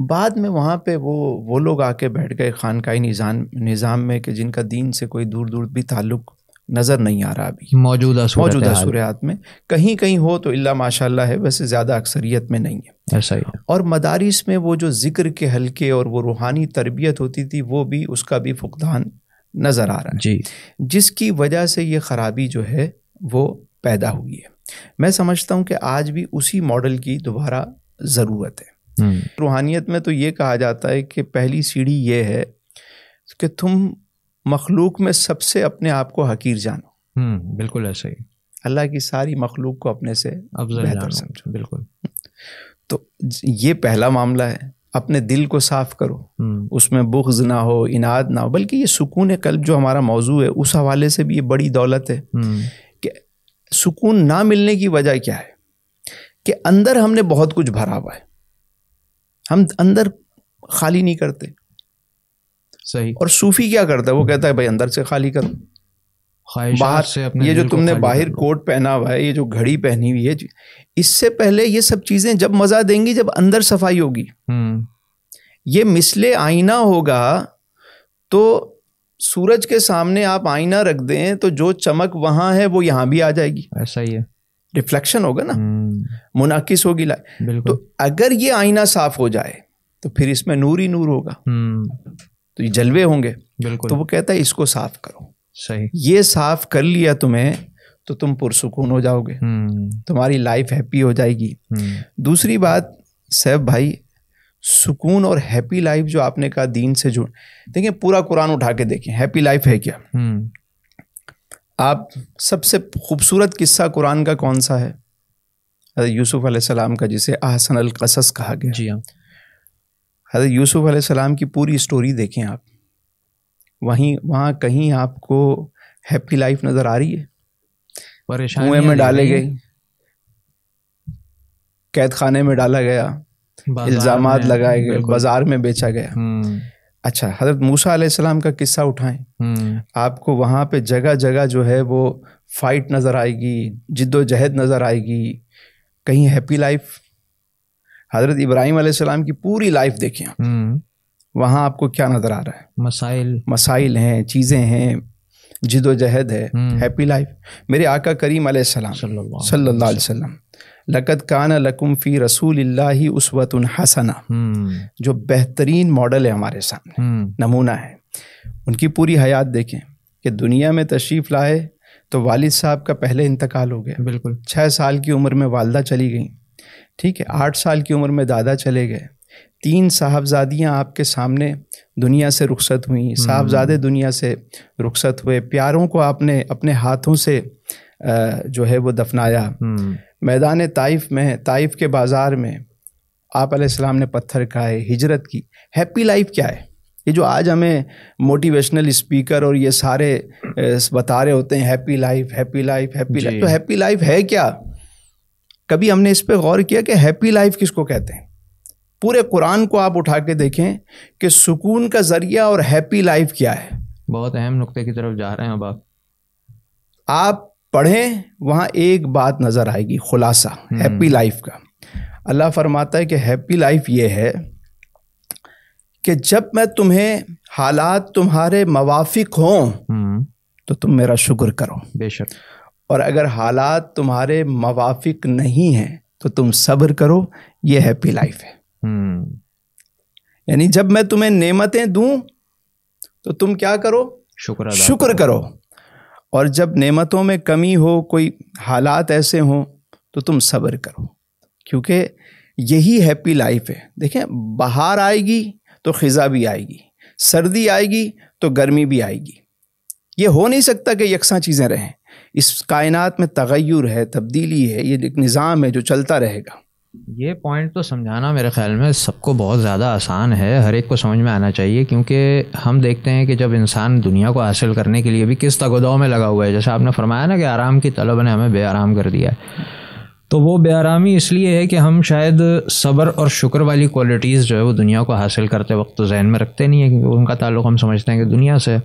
بعد میں وہاں پہ وہ وہ لوگ آ کے بیٹھ گئے خانقاہی نظام نظام میں کہ جن کا دین سے کوئی دور دور بھی تعلق نظر نہیں آ رہا ابھی۔ موجودہ موجودہ صورت میں۔ کہیں کہیں ہو تو اللہ ماشاء اللہ ہے ویسے زیادہ اکثریت میں نہیں ہے۔ ایسا ہی اور مدارس میں وہ جو ذکر کے حلقے اور وہ روحانی تربیت ہوتی تھی وہ بھی اس کا بھی فقدان نظر آ رہا ہے۔ جی۔ جس کی وجہ سے یہ خرابی جو ہے وہ پیدا ہوئی ہے۔ میں سمجھتا ہوں کہ آج بھی اسی ماڈل کی دوبارہ ضرورت ہے۔ روحانیت میں تو یہ کہا جاتا ہے کہ پہلی سیڑھی یہ ہے کہ تم مخلوق میں سب سے اپنے آپ کو حقیر جانو۔ بالکل ایسا ہی۔ اللہ کی ساری مخلوق کو اپنے سے بہتر سمجھو۔ بالکل۔ تو یہ پہلا معاملہ ہے۔ اپنے دل کو صاف کرو۔ اس میں بغض نہ ہو انعد نہ ہو بلکہ یہ سکون قلب جو ہمارا موضوع ہے اس حوالے سے بھی یہ بڑی دولت ہے کہ سکون نہ ملنے کی وجہ کیا ہے؟ کہ اندر ہم نے بہت کچھ بھرا ہوا ہے۔ ہم اندر خالی نہیں کرتے۔ صحیح۔ اور صوفی کیا کرتا ہے؟ وہ کہتا ہے بھائی اندر سے خالی کرو باہر سے یہ جو تم نے باہر کوٹ پہنا ہوا ہے یہ جو گھڑی پہنی ہوئی ہے اس سے پہلے یہ سب چیزیں جب مزہ دیں گی جب اندر صفائی ہوگی۔ یہ مسلے آئینہ ہوگا تو سورج کے سامنے آپ آئینہ رکھ دیں تو جو چمک وہاں ہے وہ یہاں بھی آ جائے گی۔ ایسا ہی ہے۔ ریفلیکشن ہوگا نا؟ منعقص ہوگی لائے تو اگر یہ آئینہ صاف ہو جائے تو پھر اس میں نور ہی نور ہوگا۔ تو یہ جلوے ہوں گے۔ تو وہ کہتا ہے اس کو صاف کرو۔ صحیح۔ یہ صاف کر لیا تمہیں تو تم پرسکون ہو جاؤ گے۔ تمہاری لائف ہیپی ہو جائے گی۔ دوسری بات سیب بھائی سکون اور ہیپی لائف جو آپ نے کہا دین سے جڑ دیکھیں پورا قرآن اٹھا کے دیکھیں ہیپی لائف ہے کیا؟ آپ سب سے خوبصورت قصہ قرآن کا کون سا ہے؟ حضرت یوسف علیہ السلام کا جسے احسن القصص کہا گیا۔ جی ہاں۔ حضرت یوسف علیہ السلام کی پوری اسٹوری دیکھیں آپ۔ وہیں وہاں کہیں آپ کو ہیپی لائف نظر آ رہی ہے؟ کنویں میں ڈالے گئے۔ قید خانے میں ڈالا گیا۔ الزامات لگائے گئے۔ بازار میں بیچا گیا۔ اچھا حضرت موسیٰ علیہ السلام کا قصہ اٹھائیں۔ آپ کو وہاں پہ جگہ جگہ جو ہے وہ فائٹ نظر آئے گی جد و جہد نظر آئے گی کہیں ہیپی لائف حضرت ابراہیم علیہ السلام کی پوری لائف دیکھیں آپ۔ وہاں آپ کو کیا نظر آ رہا ہے؟ مسائل۔ مسائل ہیں چیزیں ہیں جد و جہد ہے۔ ہیپی لائف میرے آقا کریم علیہ السلام صلی اللہ علیہ وسلم۔ لقت کان لکم فی رسول اللہ اسوت حسنہ ہوں جو بہترین ماڈل ہے ہمارے سامنے نمونہ ہے۔ ان کی پوری حیات دیکھیں کہ دنیا میں تشریف لائے تو والد صاحب کا پہلے انتقال ہو گیا۔ بالکل۔ چھ سال کی عمر میں والدہ چلی گئیں۔ ٹھیک ہے آٹھ سال کی عمر میں دادا چلے گئے۔ تین صاحبزادیاں آپ کے سامنے دنیا سے رخصت ہوئیں۔ صاحبزادے دنیا سے رخصت ہوئے۔ پیاروں کو آپ نے اپنے ہاتھوں سے جو ہے وہ دفنایا۔ میدان طائف میں طائف کے بازار میں آپ علیہ السلام نے پتھر کھائے ہجرت کی۔ ہیپی لائف کیا ہے؟ یہ جو آج ہمیں موٹیویشنل اسپیکر اور یہ سارے بتا رہے ہوتے ہیں happy life happy life happy. Life تو ہیپی لائف ہے کیا؟ کبھی ہم نے اس پہ غور کیا کہ ہیپی لائف کس کو کہتے ہیں؟ پورے قرآن کو آپ اٹھا کے دیکھیں کہ سکون کا ذریعہ اور ہیپی لائف کیا ہے۔ بہت اہم نقطے کی طرف جا رہے ہیں اب آپ۔ آپ پڑھیں وہاں ایک بات نظر آئے گی خلاصہ ہیپی لائف کا۔ اللہ فرماتا ہے کہ ہیپی لائف یہ ہے کہ جب میں تمہیں حالات تمہارے موافق ہوں تو تم میرا شکر کرو۔ بے شک۔ اور اگر حالات تمہارے موافق نہیں ہیں تو تم صبر کرو یہ ہیپی لائف ہے۔ یعنی جب میں تمہیں نعمتیں دوں تو تم کیا کرو؟ شکر شکر کرو۔ اور جب نعمتوں میں کمی ہو، کوئی حالات ایسے ہوں تو تم صبر کرو، کیونکہ یہی ہیپی لائف ہے۔ دیکھیں، بہار آئے گی تو خزاں بھی آئے گی، سردی آئے گی تو گرمی بھی آئے گی۔ یہ ہو نہیں سکتا کہ یکساں چیزیں رہیں۔ اس کائنات میں تغیر ہے، تبدیلی ہے، یہ ایک نظام ہے جو چلتا رہے گا۔ یہ پوائنٹ تو سمجھانا میرے خیال میں سب کو بہت زیادہ آسان ہے، ہر ایک کو سمجھ میں آنا چاہیے، کیونکہ ہم دیکھتے ہیں کہ جب انسان دنیا کو حاصل کرنے کے لیے بھی کس تگوداؤ میں لگا ہوا ہے، جیسے آپ نے فرمایا نا کہ آرام کی طلب نے ہمیں بے آرام کر دیا۔ ہے تو وہ بے آرامی اس لیے ہے کہ ہم شاید صبر اور شکر والی کوالٹیز جو ہے وہ دنیا کو حاصل کرتے وقت تو ذہن میں رکھتے نہیں ہیں، کیونکہ ان کا تعلق ہم سمجھتے ہیں کہ دنیا سے۔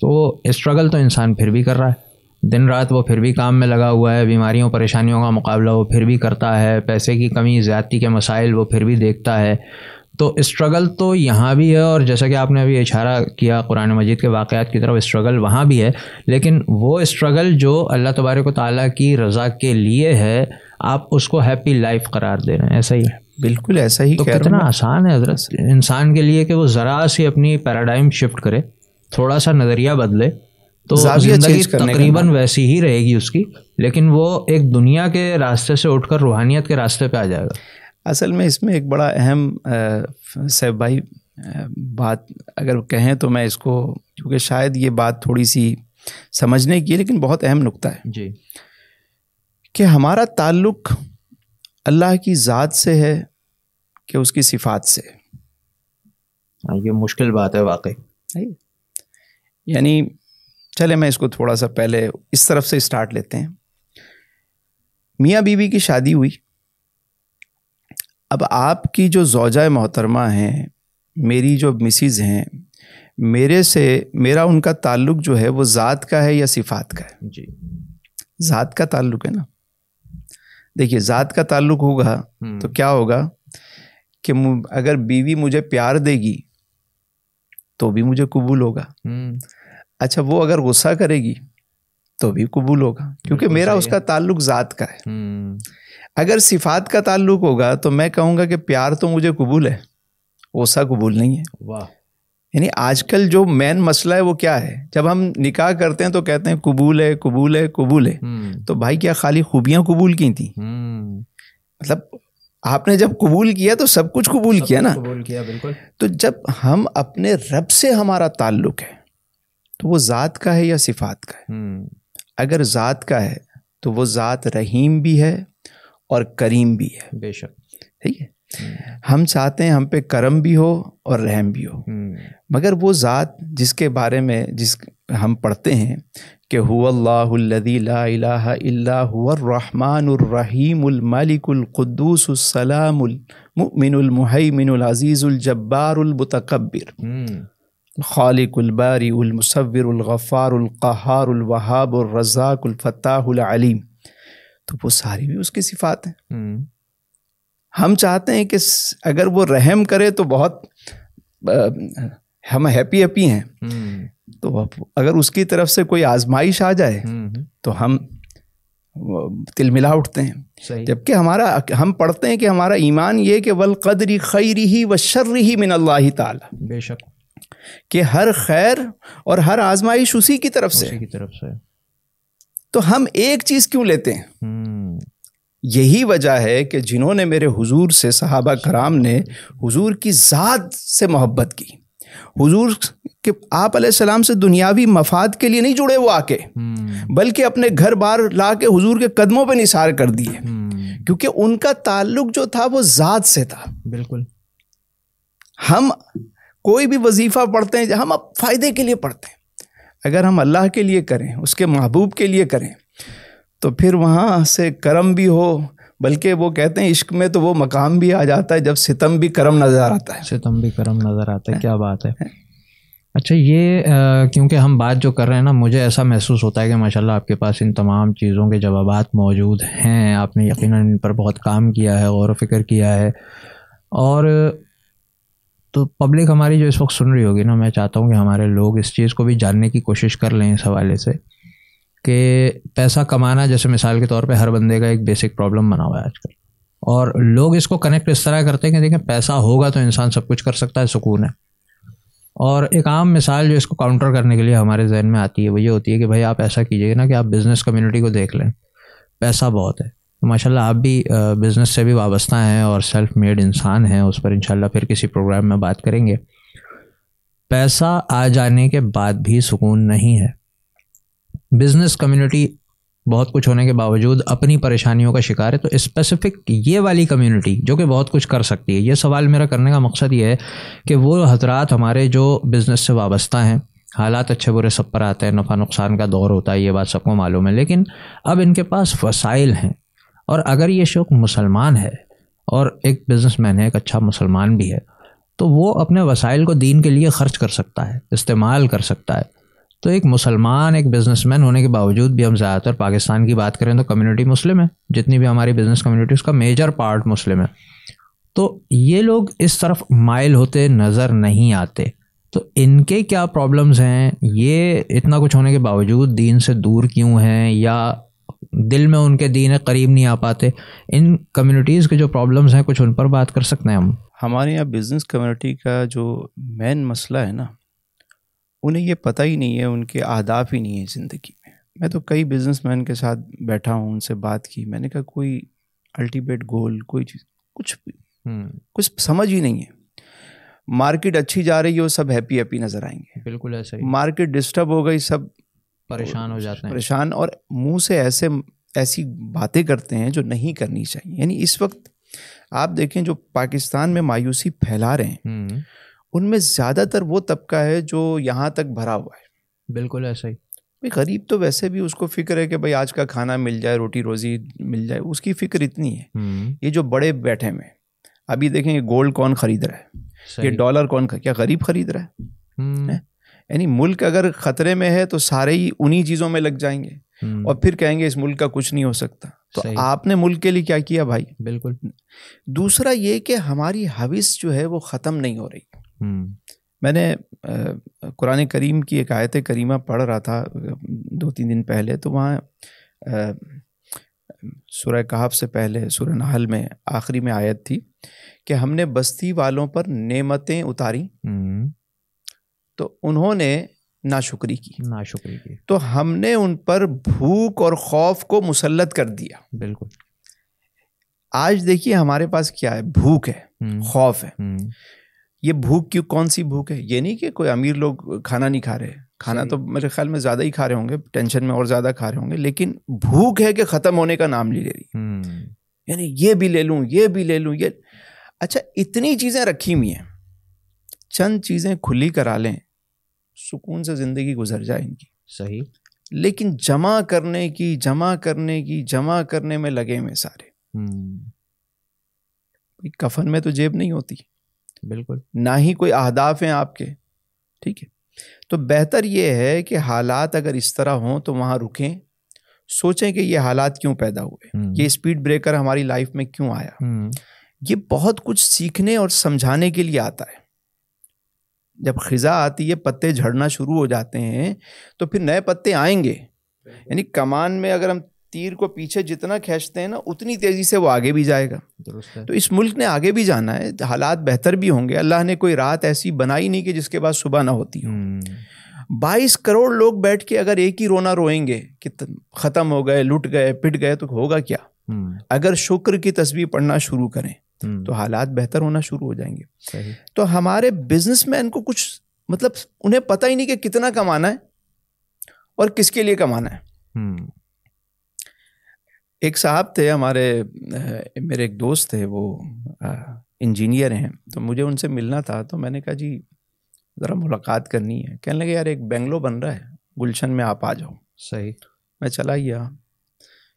تو اسٹرگل تو انسان پھر بھی کر رہا ہے۔ دن رات وہ پھر بھی کام میں لگا ہوا ہے بیماریوں پریشانیوں کا مقابلہ وہ پھر بھی کرتا ہے پیسے کی کمی زیادتی کے مسائل وہ پھر بھی دیکھتا ہے۔ تو اسٹرگل تو یہاں بھی ہے اور جیسا کہ آپ نے ابھی اشارہ کیا قرآن مجید کے واقعات کی طرف اسٹرگل وہاں بھی ہے۔ لیکن وہ اسٹرگل جو اللہ تبارک و تعالیٰ کی رضا کے لیے ہے آپ اس کو ہیپی لائف قرار دے رہے ہیں۔ ایسا ہی ہے۔ بالکل ایسا ہی تو کتنا آسان ہے حضرت انسان کے لیے کہ وہ ذرا سی اپنی پیراڈائم شفٹ کرے تھوڑا سا نظریہ بدلے۔ تو زندگی تقریباً ویسی ہی رہے گی اس کی لیکن وہ ایک دنیا کے راستے سے اٹھ کر روحانیت کے راستے پہ آ جائے گا۔ اصل میں اس میں ایک بڑا اہم صاحب بھائی بات اگر کہیں تو میں اس کو کیونکہ شاید یہ بات تھوڑی سی سمجھنے کی ہے لیکن بہت اہم نقطہ ہے۔ جی۔ کہ ہمارا تعلق اللہ کی ذات سے ہے کہ اس کی صفات سے ہاں، یہ مشکل بات ہے واقعی۔ یعنی چلے میں اس کو تھوڑا سا پہلے اس طرف سے اسٹارٹ لیتے ہیں۔ میاں بیوی کی شادی ہوئی۔ اب آپ کی جو زوجہ محترمہ ہیں میری جو مسز ہیں میرے سے میرا ان کا تعلق جو ہے وہ ذات کا ہے یا صفات کا ہے؟ جی۔ ذات کا تعلق ہے نا۔ دیکھیے ذات کا تعلق ہوگا تو کیا ہوگا کہ اگر بیوی مجھے پیار دے گی تو بھی مجھے قبول ہوگا۔ اچھا وہ اگر غصہ کرے گی تو بھی قبول ہوگا کیونکہ میرا اس کا تعلق ذات کا ہے۔ اگر صفات کا تعلق ہوگا تو میں کہوں گا کہ پیار تو مجھے قبول ہے غصہ قبول نہیں ہے۔ واہ۔ یعنی آج کل جو مین مسئلہ ہے وہ کیا ہے؟ جب ہم نکاح کرتے ہیں تو کہتے ہیں قبول ہے قبول ہے قبول ہے۔ تو بھائی کیا خالی خوبیاں قبول کی تھیں؟ مطلب آپ نے جب قبول کیا تو سب کچھ قبول کیا نا؟ قبول کیا بالکل۔ تو جب ہم اپنے رب سے ہمارا تعلق ہے تو وہ ذات کا ہے یا صفات کا ہے؟ اگر ذات کا ہے تو وہ ذات رحیم بھی ہے اور کریم بھی ہے۔ بے شک۔ ٹھیک ہے؟ ہم۔ چاہتے ہیں ہم پہ کرم بھی ہو اور رحم بھی ہو۔ مگر وہ ذات جس کے بارے میں جس ہم پڑھتے ہیں کہ هو اللہ الذي لا الہ الا هو الرحمن الرحیم الملک القدوس السلام المؤمن المحیمن العزیز الجبار المتکبر۔ خالق الباری المصور الغفار القہار الوہاب الرزاق الفتاح العلیم۔ تو وہ ساری بھی اس کی صفات ہیں۔ ہم چاہتے ہیں کہ اگر وہ رحم کرے تو بہت ہم ہیپی ہیپی ہیں۔ تو اگر اس کی طرف سے کوئی آزمائش آ جائے تو ہم تل ملا اٹھتے ہیں۔ جبکہ ہمارا ہم پڑھتے ہیں کہ ہمارا ایمان یہ کہ ول قدری خیری ہی و شر ہی من اللہ تعالی بے شک۔ کہ ہر خیر اور ہر آزمائش اسی کی طرف سے۔ کی طرف سے۔ تو ہم ایک چیز کیوں لیتے ہیں؟ یہی وجہ ہے کہ جنہوں نے میرے حضور سے صحابہ کرام نے حضور کی ذات سے محبت کی۔ حضور کہ آپ علیہ السلام سے دنیاوی مفاد کے لیے نہیں جڑے وہ آ کے بلکہ اپنے گھر بار لا کے حضور کے قدموں پہ نثار کر دیے۔ کیونکہ ان کا تعلق جو تھا وہ ذات سے تھا۔ بالکل۔ ہم کوئی بھی وظیفہ پڑھتے ہیں ہم اب فائدے کے لیے پڑھتے ہیں۔ اگر ہم اللہ کے لیے کریں اس کے محبوب کے لیے کریں تو پھر وہاں سے کرم بھی ہو بلکہ وہ کہتے ہیں عشق میں تو وہ مقام بھی آ جاتا ہے جب ستم بھی کرم نظر آتا ہے۔ ستم بھی کرم نظر آتا ہے کیا بات ہے۔ اچھا یہ کیونکہ ہم بات جو کر رہے ہیں نا مجھے ایسا محسوس ہوتا ہے کہ ماشاء اللہ آپ کے پاس ان تمام چیزوں کے جوابات موجود ہیں۔ آپ نے یقیناً ان پر بہت کام کیا ہے غور و فکر کیا ہے۔ اور تو پبلک ہماری جو اس وقت سن رہی ہوگی نا، میں چاہتا ہوں کہ ہمارے لوگ اس چیز کو بھی جاننے کی کوشش کر لیں اس حوالے سے کہ پیسہ کمانا جیسے مثال کے طور پہ ہر بندے کا ایک بیسک پرابلم بنا ہوا ہے آج کل۔ اور لوگ اس کو کنیکٹ اس طرح کرتے ہیں کہ دیکھیں پیسہ ہوگا تو انسان سب کچھ کر سکتا ہے، سکون ہے۔ اور ایک عام مثال جو اس کو کاؤنٹر کرنے کے لیے ہمارے ذہن میں آتی ہے، وہ یہ ہوتی ہے کہ بھائی آپ ایسا کیجیے نا کہ آپ بزنس کمیونٹی کو دیکھ لیں۔ پیسہ بہت ہے۔ ماشاء اللہ آپ بھی بزنس سے بھی وابستہ ہیں اور سیلف میڈ انسان ہیں، اس پر انشاءاللہ پھر کسی پروگرام میں بات کریں گے۔ پیسہ آ جانے کے بعد بھی سکون نہیں ہے۔ بزنس کمیونٹی بہت کچھ ہونے کے باوجود اپنی پریشانیوں کا شکار ہے۔ تو اسپیسیفک یہ والی کمیونٹی جو کہ بہت کچھ کر سکتی ہے۔ یہ سوال میرا کرنے کا مقصد یہ ہے کہ وہ حضرات ہمارے جو بزنس سے وابستہ ہیں، حالات اچھے برے سب پر آتے ہیں، نفع نقصان کا دور ہوتا ہے، یہ بات سب کو معلوم ہے۔ لیکن اب ان کے پاس وسائل ہیں۔ اور اگر یہ شوق مسلمان ہے اور ایک بزنس مین ہے، ایک اچھا مسلمان بھی ہے، تو وہ اپنے وسائل کو دین کے لیے خرچ کر سکتا ہے، استعمال کر سکتا ہے۔ تو ایک مسلمان، ایک بزنس مین ہونے کے باوجود بھی ہم زیادہ تر پاکستان کی بات کریں تو کمیونٹی مسلم ہے، جتنی بھی ہماری بزنس کمیونٹی اس کا میجر پارٹ مسلم ہے۔ تو یہ لوگ اس طرف مائل ہوتے نظر نہیں آتے۔ تو ان کے کیا پرابلمز ہیں؟ یہ اتنا کچھ ہونے کے باوجود دین سے دور کیوں ہیں؟ یا دل میں ان کے دین قریب نہیں آ پاتے۔ ان کمیونٹیز کے جو پرابلمز ہیں کچھ ان پر بات کر سکتے ہیں ہم۔ ہمارے یہاں بزنس کمیونٹی کا جو مین مسئلہ ہے نا انہیں یہ پتہ ہی نہیں ہے ان کے اہداف ہی نہیں ہے زندگی میں۔ میں تو کئی بزنس مین کے ساتھ بیٹھا ہوں ان سے بات کی۔ میں نے کہا کوئی الٹیمیٹ گول کوئی چیز کچھ بھی۔ کچھ سمجھ ہی نہیں ہے۔ مارکیٹ اچھی جا رہی ہو سب ہیپی ہیپی نظر آئیں گے۔ بالکل ایسا مارکیٹ ڈسٹرب ہو گئی سب پریشان ہو جاتے ہیں۔ پریشان اور منہ سے ایسے ایسی باتیں کرتے ہیں جو نہیں کرنی چاہیے۔ یعنی اس وقت آپ دیکھیں جو پاکستان میں مایوسی پھیلا رہے ہیں ان میں زیادہ تر وہ طبقہ ہے جو یہاں تک بھرا ہوا ہے۔ بالکل ایسا ہی۔ بھائی غریب تو ویسے بھی اس کو فکر ہے کہ بھائی آج کا کھانا مل جائے روٹی روزی مل جائے اس کی فکر اتنی ہے۔ یہ جو بڑے بیٹھے میں ابھی دیکھیں یہ گولڈ کون خرید رہا ہے یہ ڈالر کون کیا غریب خرید رہا ہے؟ یعنی ملک اگر خطرے میں ہے تو سارے ہی انہی چیزوں میں لگ جائیں گے۔ اور پھر کہیں گے اس ملک کا کچھ نہیں ہو سکتا۔ تو آپ نے ملک کے لیے کیا کیا بھائی؟ بالکل۔ دوسرا یہ کہ ہماری حوث جو ہے وہ ختم نہیں ہو رہی۔ میں نے قرآن کریم کی ایک آیت کریمہ پڑھ رہا تھا دو تین دن پہلے تو وہاں سورہ کہف سے پہلے سورہ نحل میں آخری میں آیت تھی کہ ہم نے بستی والوں پر نعمتیں اتاری۔ تو انہوں نے ناشکری کی۔ ناشکری کی۔ تو ہم نے ان پر بھوک اور خوف کو مسلط کر دیا۔ بالکل۔ آج دیکھیے ہمارے پاس کیا ہے؟ بھوک ہے خوف ہے۔ یہ بھوک کیوں کون سی بھوک ہے؟ یہ نہیں کہ کوئی امیر لوگ کھانا نہیں کھا رہے۔ کھانا۔ تو میرے خیال میں زیادہ ہی کھا رہے ہوں گے ٹینشن میں اور زیادہ کھا رہے ہوں گے لیکن بھوک ہے کہ ختم ہونے کا نام نہیں لے رہی۔ یعنی یہ بھی لے لوں یہ بھی لے لوں یہ۔ اچھا اتنی چیزیں رکھی ہوئی ہیں۔ چند چیزیں کھلی کرا لیں۔ سکون سے زندگی گزر جائے ان کی۔ صحیح۔ لیکن جمع کرنے کی جمع کرنے کی جمع کرنے میں لگے ہوئے سارے۔ کفن میں تو جیب نہیں ہوتی۔ بالکل۔ نہ ہی کوئی اہداف ہیں آپ کے۔ ٹھیک ہے۔ تو بہتر یہ ہے کہ حالات اگر اس طرح ہوں تو وہاں رکیں۔ سوچیں کہ یہ حالات کیوں پیدا ہوئے۔ یہ اسپیڈ بریکر ہماری لائف میں کیوں آیا۔ یہ بہت کچھ سیکھنے اور سمجھانے کے لیے آتا ہے۔ جب خزاں آتی ہے پتے جھڑنا شروع ہو جاتے ہیں تو پھر نئے پتے آئیں گے۔ یعنی کمان میں اگر ہم تیر کو پیچھے جتنا کھینچتے ہیں نا اتنی تیزی سے وہ آگے بھی جائے گا۔ تو اس ملک نے آگے بھی جانا ہے حالات بہتر بھی ہوں گے۔ اللہ نے کوئی رات ایسی بنائی نہیں کہ جس کے بعد صبح نہ ہوتی ہو۔ بائیس کروڑ لوگ بیٹھ کے اگر ایک ہی رونا روئیں گے کہ ختم ہو گئے لٹ گئے پٹ گئے تو ہوگا کیا؟ اگر شکر کی تصویر پڑھنا شروع کریں۔ تو حالات بہتر ہونا شروع ہو جائیں گے۔ صحیح۔ تو ہمارے بزنس مین کو کچھ مطلب انہیں پتہ ہی نہیں کہ کتنا کمانا ہے اور کس کے لیے کمانا ہے۔ ایک صاحب تھے ہمارے میرے ایک دوست تھے وہ انجینئر ہیں۔ تو مجھے ان سے ملنا تھا تو میں نے کہا جی ذرا ملاقات کرنی ہے۔ کہنے لگے یار ایک بنگلو بن رہا ہے گلشن میں آپ آ جاؤ۔ صحیح۔ میں چلا گیا۔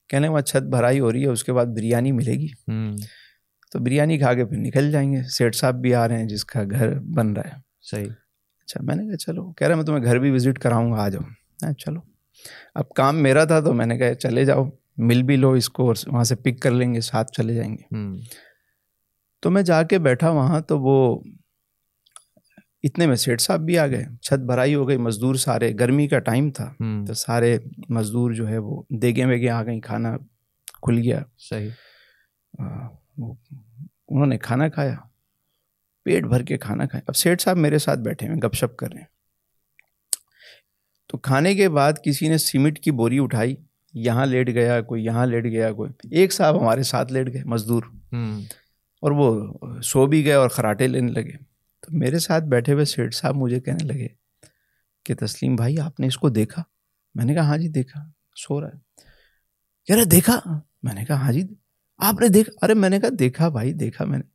کہنے وہاں چھت بھرائی ہو رہی ہے اس کے بعد بریانی ملے گی۔ تو بریانی کھا کے پھر نکل جائیں گے۔ سیٹ صاحب بھی آ رہے ہیں جس کا گھر بن رہا ہے۔ صحیح۔ اچھا میں نے کہا چلو کہہ رہا میں تمہیں گھر بھی وزٹ کراؤں گا آ جاؤ۔ ہاں چلو۔ اب کام میرا تھا تو میں نے کہا چلے جاؤ مل بھی لو اس کو اور وہاں سے پک کر لیں گے ساتھ چلے جائیں گے۔ تو میں جا کے بیٹھا وہاں تو وہ اتنے میں سیٹ صاحب بھی آ گئے۔ چھت بھرائی ہو گئی مزدور سارے۔ گرمی کا ٹائم تھا تو سارے مزدور جو ہے وہ دیگے ویگے آ گئیں کھانا کھل گیا۔ صحیح۔ انہوں نے کھانا کھایا پیٹ بھر کے کھانا کھایا۔ اب سیٹ صاحب میرے ساتھ بیٹھے ہوئے گپ شپ کر رہے ہیں۔ تو کھانے کے بعد کسی نے سیمنٹ کی بوری اٹھائی یہاں لیٹ گیا کوئی یہاں لیٹ گیا کوئی۔ ایک صاحب ہمارے ساتھ لیٹ گئے مزدور۔ اور وہ سو بھی گئے اور خراٹے لینے لگے۔ تو میرے ساتھ بیٹھے ہوئے سیٹ صاحب مجھے کہنے لگے کہ تسلیم بھائی آپ نے اس کو دیکھا؟ میں نے کہا ہاں جی دیکھا سو رہا ہے۔ کہہ رہا دیکھا؟ میں نے کہا ہاں جی۔ آپ نے دیکھا؟ ارے میں نے کہا دیکھا بھائی دیکھا میں نے۔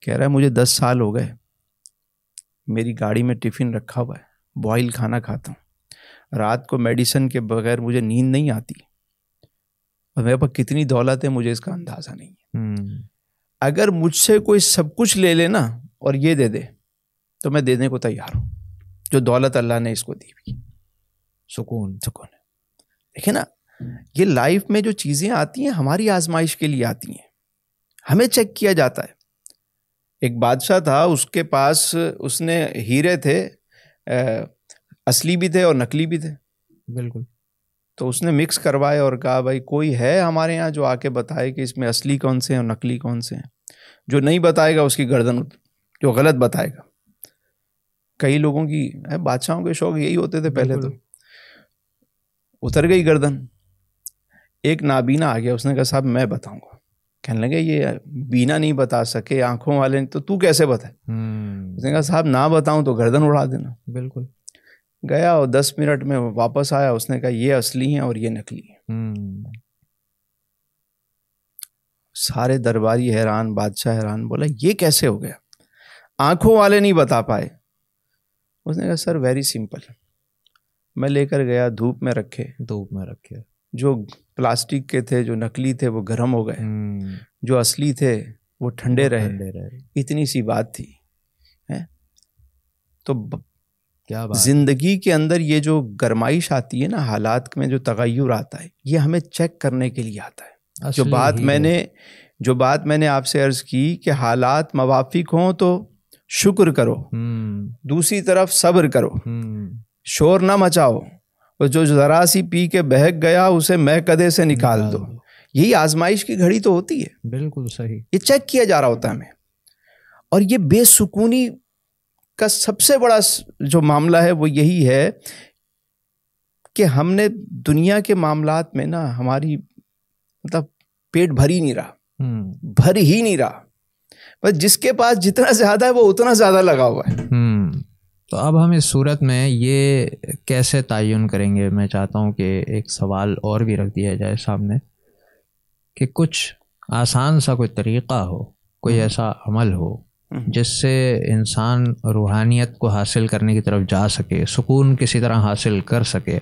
کہہ رہا ہے مجھے دس سال ہو گئے۔ میری گاڑی میں ٹفن رکھا ہوا ہے۔ بوائل کھانا کھاتا ہوں۔ رات کو میڈیسن کے بغیر مجھے نیند نہیں آتی۔ اور میرے پاس کتنی دولت ہے مجھے اس کا اندازہ نہیں ہے۔ ہوں، اگر مجھ سے کوئی سب کچھ لے لے نا اور یہ دے دے تو میں دینے کو تیار ہوں۔ جو دولت اللہ نے اس کو دی ہوئی۔ سکون سکون۔ دیکھیں نا یہ لائف میں جو چیزیں آتی ہیں ہماری آزمائش کے لیے آتی ہیں۔ ہمیں چیک کیا جاتا ہے۔ ایک بادشاہ تھا اس کے پاس اس نے ہیرے تھے اصلی بھی تھے اور نقلی بھی تھے۔ بالکل۔ تو اس نے مکس کروائے اور کہا بھائی کوئی ہے ہمارے یہاں جو آ کے بتائے کہ اس میں اصلی کون سے ہیں اور نقلی کون سے ہیں؟ جو نہیں بتائے گا اس کی گردن جو غلط بتائے گا۔ کئی لوگوں کی بادشاہوں کے شوق یہی ہوتے تھے پہلے تو۔ اتر گئی گردن۔ ایک نابینا آ گیا اس نے کہا صاحب میں بتاؤں گا۔ کہنے لگے یہ بینا نہیں بتا سکے آنکھوں والے تو تو کیسے ہوں، اس نے کہا صاحب نہ بتاؤں تو گردن اڑا دینا۔ بالکل۔ گیا اور دس منٹ میں واپس آیا اس نے کہا یہ اصلی ہیں اور یہ نقلی ہیں۔ سارے درباری حیران بادشاہ حیران بولا یہ کیسے ہو گیا؟ آنکھوں والے نہیں بتا پائے۔ اس نے کہا سر ویری سمپل میں لے کر گیا دھوپ میں رکھے۔ دھوپ میں رکھے۔ جو پلاسٹک کے تھے جو نکلی تھے وہ گرم ہو گئے۔ جو اصلی تھے وہ ٹھنڈے رہے۔ اتنی سی بات تھی؟ تو ب- کیا بات زندگی کے اندر یہ جو گرمائش آتی ہے نا حالات میں جو تغیر آتا ہے یہ ہمیں چیک کرنے کے لیے آتا ہے۔ جو بات میں۔ نے جو بات میں نے آپ سے عرض کی کہ حالات موافق ہوں تو شکر کرو۔ دوسری طرف صبر کرو۔ شور نہ مچاؤ۔ اور جو ذرا سی پی کے بہک گیا اسے میں کدے سے نکال دو۔ یہی آزمائش کی گھڑی تو ہوتی ہے۔ بالکل صحیح۔ یہ چیک کیا جا رہا ہوتا ہے ہمیں۔ اور یہ بے سکونی کا سب سے بڑا جو معاملہ ہے وہ یہی ہے کہ ہم نے دنیا کے معاملات میں نا ہماری مطلب پیٹ بھر ہی نہیں رہا۔ بھر ہی نہیں رہا۔ بس جس کے پاس جتنا زیادہ ہے وہ اتنا زیادہ لگا ہوا ہے۔ تو اب ہم اس صورت میں یہ کیسے تعین کریں گے؟ میں چاہتا ہوں کہ ایک سوال اور بھی رکھ دیا جائے سامنے کہ کچھ آسان سا کوئی طریقہ ہو کوئی ایسا عمل ہو جس سے انسان روحانیت کو حاصل کرنے کی طرف جا سکے سکون کسی طرح حاصل کر سکے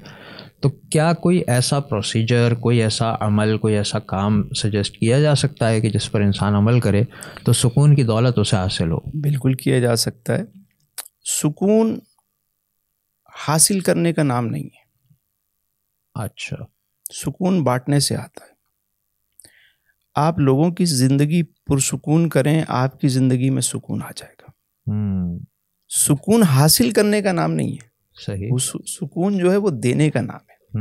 تو کیا کوئی ایسا پروسیجر کوئی ایسا عمل کوئی ایسا کام سجیسٹ کیا جا سکتا ہے کہ جس پر انسان عمل کرے تو سکون کی دولت اسے حاصل ہو؟ بالکل کیا جا سکتا ہے۔ سکون حاصل کرنے کا نام نہیں ہے۔ اچھا۔ سکون بانٹنے سے آتا ہے۔ آپ لوگوں کی زندگی پرسکون کریں آپ کی زندگی میں سکون آ جائے گا۔ سکون حاصل کرنے کا نام نہیں ہے۔ صحیح۔ سکون جو ہے وہ دینے کا نام ہے۔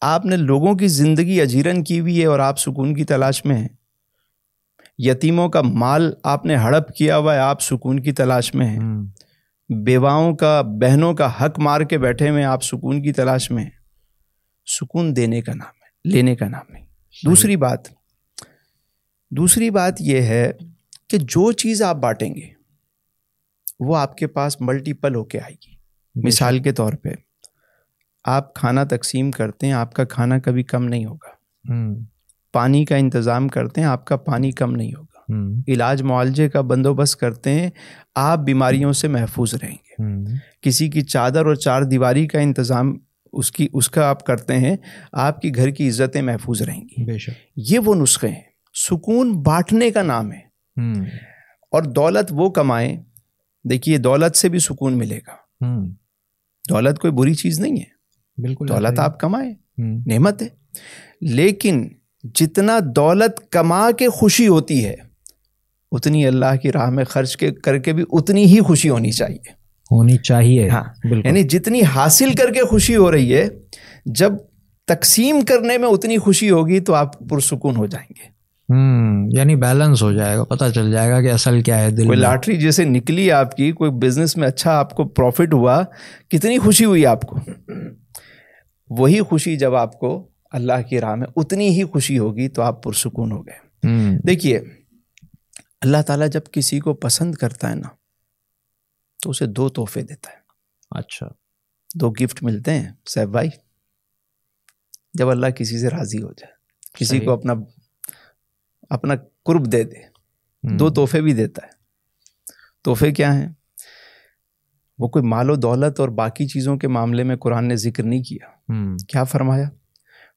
آپ نے لوگوں کی زندگی اجیرن کی ہوئی ہے اور آپ سکون کی تلاش میں ہیں۔ یتیموں کا مال آپ نے ہڑپ کیا ہوا ہے آپ سکون کی تلاش میں ہیں۔ بیواؤں کا بہنوں کا حق مار کے بیٹھے ہوئے آپ سکون کی تلاش میں سکون دینے کا نام ہے لینے کا نام نہیں۔ دوسری بات دوسری بات یہ ہے کہ جو چیز آپ بانٹیں گے وہ آپ کے پاس ملٹیپل ہو کے آئے گی۔ مثال کے طور پہ آپ کھانا تقسیم کرتے ہیں آپ کا کھانا کبھی کم نہیں ہوگا۔ پانی کا انتظام کرتے ہیں آپ کا پانی کم نہیں ہوگا۔ علاج معالجے کا بندوبست کرتے ہیں آپ بیماریوں سے محفوظ رہیں گے۔ کسی کی چادر اور چار دیواری کا انتظام اس کی اس کا آپ کرتے ہیں آپ کی گھر کی عزتیں محفوظ رہیں گی۔ یہ وہ نسخے ہیں۔ سکون بانٹنے کا نام ہے۔ اور دولت وہ کمائیں۔ دیکھیے دولت سے بھی سکون ملے گا۔ دولت کوئی بری چیز نہیں ہے۔ بالکل۔ دولت آپ کمائیں۔ نعمت ہے۔ لیکن جتنا دولت کما کے خوشی ہوتی ہے اتنی اللہ کی راہ میں خرچ کے کر کے بھی اتنی ہی خوشی ہونی چاہیے۔ ہونی چاہیے۔ ہاں یعنی جتنی حاصل کر کے خوشی ہو رہی ہے جب تقسیم کرنے میں اتنی خوشی ہوگی تو آپ پرسکون ہو جائیں گے۔ ہوں یعنی بیلنس ہو جائے گا پتہ چل جائے گا کہ اصل کیا ہے دل کوئی لاٹری جیسے نکلی آپ کی کوئی بزنس میں اچھا آپ کو پروفٹ ہوا کتنی خوشی ہوئی آپ کو؟ وہی خوشی جب آپ کو اللہ کی راہ میں اتنی ہی خوشی ہوگی تو آپ پرسکون ہو گئے۔ دیکھیے اللہ تعالیٰ جب کسی کو پسند کرتا ہے نا تو اسے دو تحفے دیتا ہے۔ اچھا۔ دو گفٹ ملتے ہیں صاحب بھائی۔ جب اللہ کسی سے راضی ہو جائے کسی کو اپنا اپنا قرب دے دے دو تحفے بھی دیتا ہے۔ تحفے کیا ہیں؟ وہ کوئی مال و دولت اور باقی چیزوں کے معاملے میں قرآن نے ذکر نہیں کیا۔ کیا فرمایا؟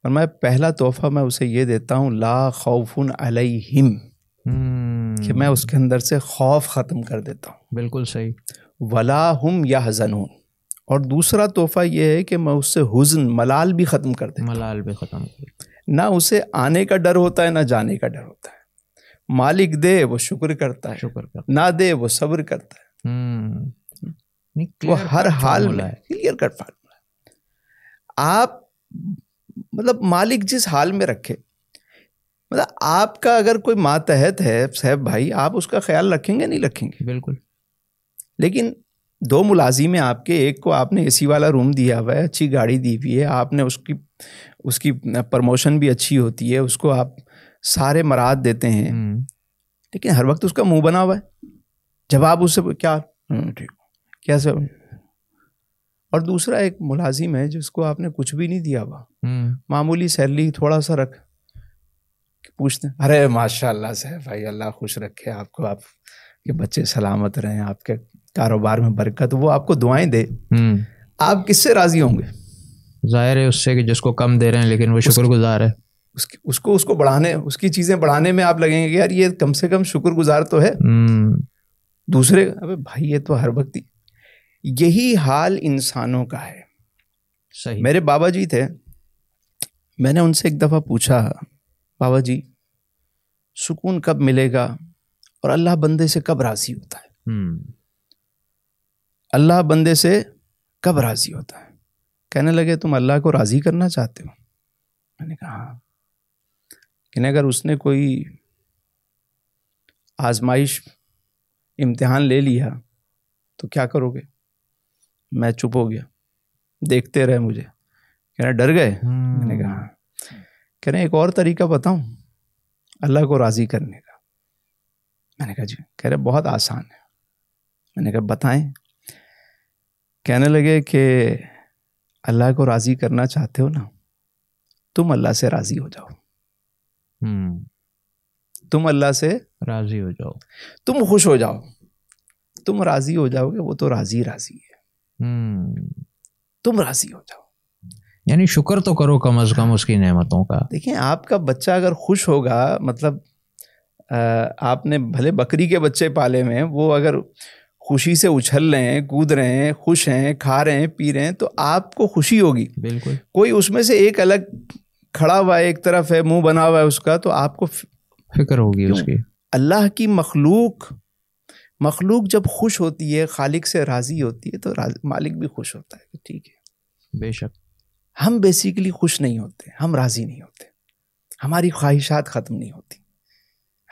فرمایا پہلا تحفہ میں اسے یہ دیتا ہوں لا خوف علیہم۔ کہ میں اس کے اندر سے خوف ختم کر دیتا ہوں۔ بالکل صحیح۔ ولا ہم یا حزن اور دوسرا تحفہ یہ ہے کہ میں اس سے حزن ملال بھی ختم کر دوں ملال بھی ختم کر نہ اسے آنے کا ڈر ہوتا ہے نہ جانے کا ڈر ہوتا ہے۔ مالک دے وہ شکر کرتا ہے۔ شکر نہ دے وہ صبر کرتا ہے۔ وہ ہر حال میں کلیئر کٹ فارمولا آپ مطلب مالک جس حال میں رکھے مطلب آپ کا اگر کوئی ماتحت ہے صاحب بھائی آپ اس کا خیال رکھیں گے نہیں رکھیں گے؟ بالکل۔ لیکن دو ملازم ہیں آپ کے ایک کو آپ نے اے سی والا روم دیا ہوا ہے اچھی گاڑی دی ہوئی ہے آپ نے اس کی اس کی پرموشن بھی اچھی ہوتی ہے اس کو آپ سارے مراد دیتے ہیں۔ لیکن ہر وقت اس کا منہ بنا ہوا ہے۔ جب آپ اس سے کیا؟ ٹھیک۔ کیسے اور دوسرا ایک ملازم ہے جس کو آپ نے کچھ بھی نہیں دیا ہوا۔ معمولی سیلری تھوڑا سا رکھ۔ پوچھتے ہیں۔ ارے ماشاء اللہ سے بھائی اللہ خوش رکھے آپ کو آپ کے بچے سلامت رہیں آپ کے کاروبار میں برکت وہ آپ کو دعائیں دے۔ آپ کس سے راضی ہوں گے؟ ظاہر ہے اس سے کہ جس کو کم دے رہے ہیں لیکن وہ شکر گزار ہے۔ اس کی اس کو اس کو بڑھانے اس کی چیزیں بڑھانے میں آپ لگیں گے کہ یار یہ کم سے کم شکر گزار تو ہے۔ دوسرے ابے بھائی یہ تو ہر وقت یہی حال انسانوں کا ہے۔ صحیح۔ میرے بابا جی تھے میں نے ان سے ایک دفعہ پوچھا بابا جی سکون کب ملے گا اور اللہ بندے سے کب راضی ہوتا ہے؟ اللہ بندے سے کب راضی ہوتا ہے؟ کہنے لگے تم اللہ کو راضی کرنا چاہتے ہو؟ میں نے کہا ہاں۔ کہ اگر اس نے کوئی آزمائش امتحان لے لیا تو کیا کرو گے؟ میں چپ ہو گیا۔ دیکھتے رہے مجھے۔ رہے ڈر گئے؟ میں نے کہا کہہ رہے ایک اور طریقہ بتاؤں۔ اللہ کو راضی کرنے کا۔ میں نے کہا جی کہہ رہے بہت آسان ہے۔ میں نے کہا بتائیں۔ کہنے لگے کہ اللہ کو راضی کرنا چاہتے ہو نا تم اللہ سے راضی ہو جاؤ۔ تم اللہ سے راضی ہو جاؤ۔ تم خوش ہو جاؤ۔ تم راضی ہو جاؤ گے وہ تو راضی راضی ہے۔ تم راضی ہو جاؤ۔ یعنی شکر تو کرو کم از کم اس کی نعمتوں کا۔ دیکھیں آپ کا بچہ اگر خوش ہوگا مطلب آپ نے بھلے بکری کے بچے پالے میں وہ اگر خوشی سے اچھل رہے ہیں کود رہے ہیں خوش ہیں کھا رہے ہیں پی رہے ہیں تو آپ کو خوشی ہوگی۔ بالکل۔ کوئی اس میں سے ایک الگ کھڑا ہوا ہے ایک طرف ہے منہ بنا ہوا ہے اس کا تو آپ کو فکر ہوگی اس کی۔ اللہ کی مخلوق مخلوق جب خوش ہوتی ہے خالق سے راضی ہوتی ہے تو مالک بھی خوش ہوتا ہے ٹھیک ہے۔ بے شک۔ ہم بیسیکلی خوش نہیں ہوتے ہم راضی نہیں ہوتے ہماری خواہشات ختم نہیں ہوتی۔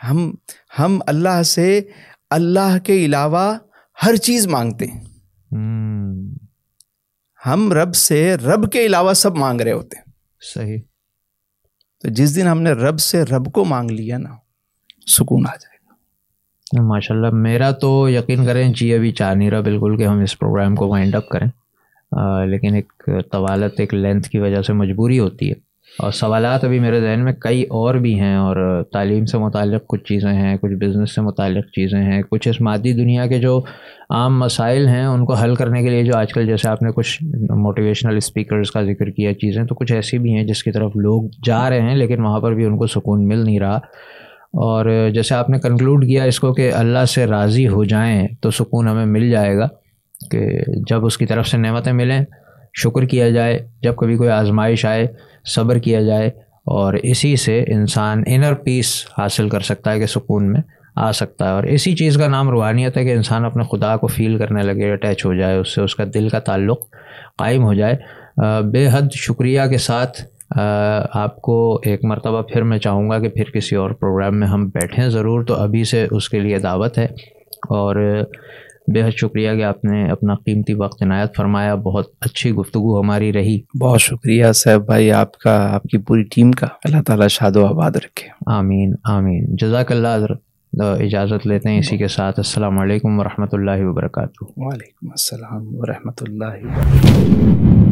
ہم ہم اللہ سے اللہ کے علاوہ ہر چیز مانگتے ہیں۔ ہم رب سے رب کے علاوہ سب مانگ رہے ہوتے ہیں۔ صحیح۔ تو جس دن ہم نے رب سے رب کو مانگ لیا نا سکون آ جائے گا۔ ماشاء اللہ میرا تو یقین کریں جی ابھی چاہ نہیں رہا بالکل کہ ہم اس پروگرام کو وائنڈ اپ کریں۔ لیکن ایک طوالت، ایک لینتھ کی وجہ سے مجبوری ہوتی ہے۔ اور سوالات ابھی میرے ذہن میں کئی اور بھی ہیں اور تعلیم سے متعلق کچھ چیزیں ہیں، کچھ بزنس سے متعلق چیزیں ہیں، کچھ اس مادی دنیا کے جو عام مسائل ہیں ان کو حل کرنے کے لیے جو آج کل جیسے آپ نے کچھ موٹیویشنل اسپیکرز کا ذکر کیا، چیزیں تو کچھ ایسی بھی ہیں جس کی طرف لوگ جا رہے ہیں لیکن وہاں پر بھی ان کو سکون مل نہیں رہا۔ اور جیسے آپ نے کنکلوڈ کیا اس کو کہ اللہ سے راضی ہو جائیں تو سکون ہمیں مل جائے گا۔ کہ جب اس کی طرف سے نعمتیں ملیں، شکر کیا جائے، جب کبھی کوئی آزمائش آئے، صبر کیا جائے، اور اسی سے انسان انر پیس حاصل کر سکتا ہے کہ سکون میں آ سکتا ہے۔ اور اسی چیز کا نام روحانیت ہے کہ انسان اپنے خدا کو فیل کرنے لگے اٹیچ ہو جائے، اس سے اس کا دل کا تعلق قائم ہو جائے۔ بے حد شکریہ کے ساتھ آپ کو ایک مرتبہ پھر میں چاہوں گا کہ پھر کسی اور پروگرام میں ہم بیٹھیں۔ ضرور تو ابھی سے اس کے لیے دعوت ہے۔ اور بے حد شکریہ کہ آپ نے اپنا قیمتی وقت عنایت فرمایا بہت اچھی گفتگو ہماری رہی۔ بہت شکریہ صاحب بھائی آپ کا آپ کی پوری ٹیم کا۔ اللہ تعالیٰ شاد و آباد رکھے۔ آمین آمین۔ جزاک اللہ حضرت اجازت لیتے ہیں اسی کے ساتھ۔ السلام علیکم ورحمۃ اللہ وبرکاتہ۔ وعلیکم السلام ورحمۃ اللہ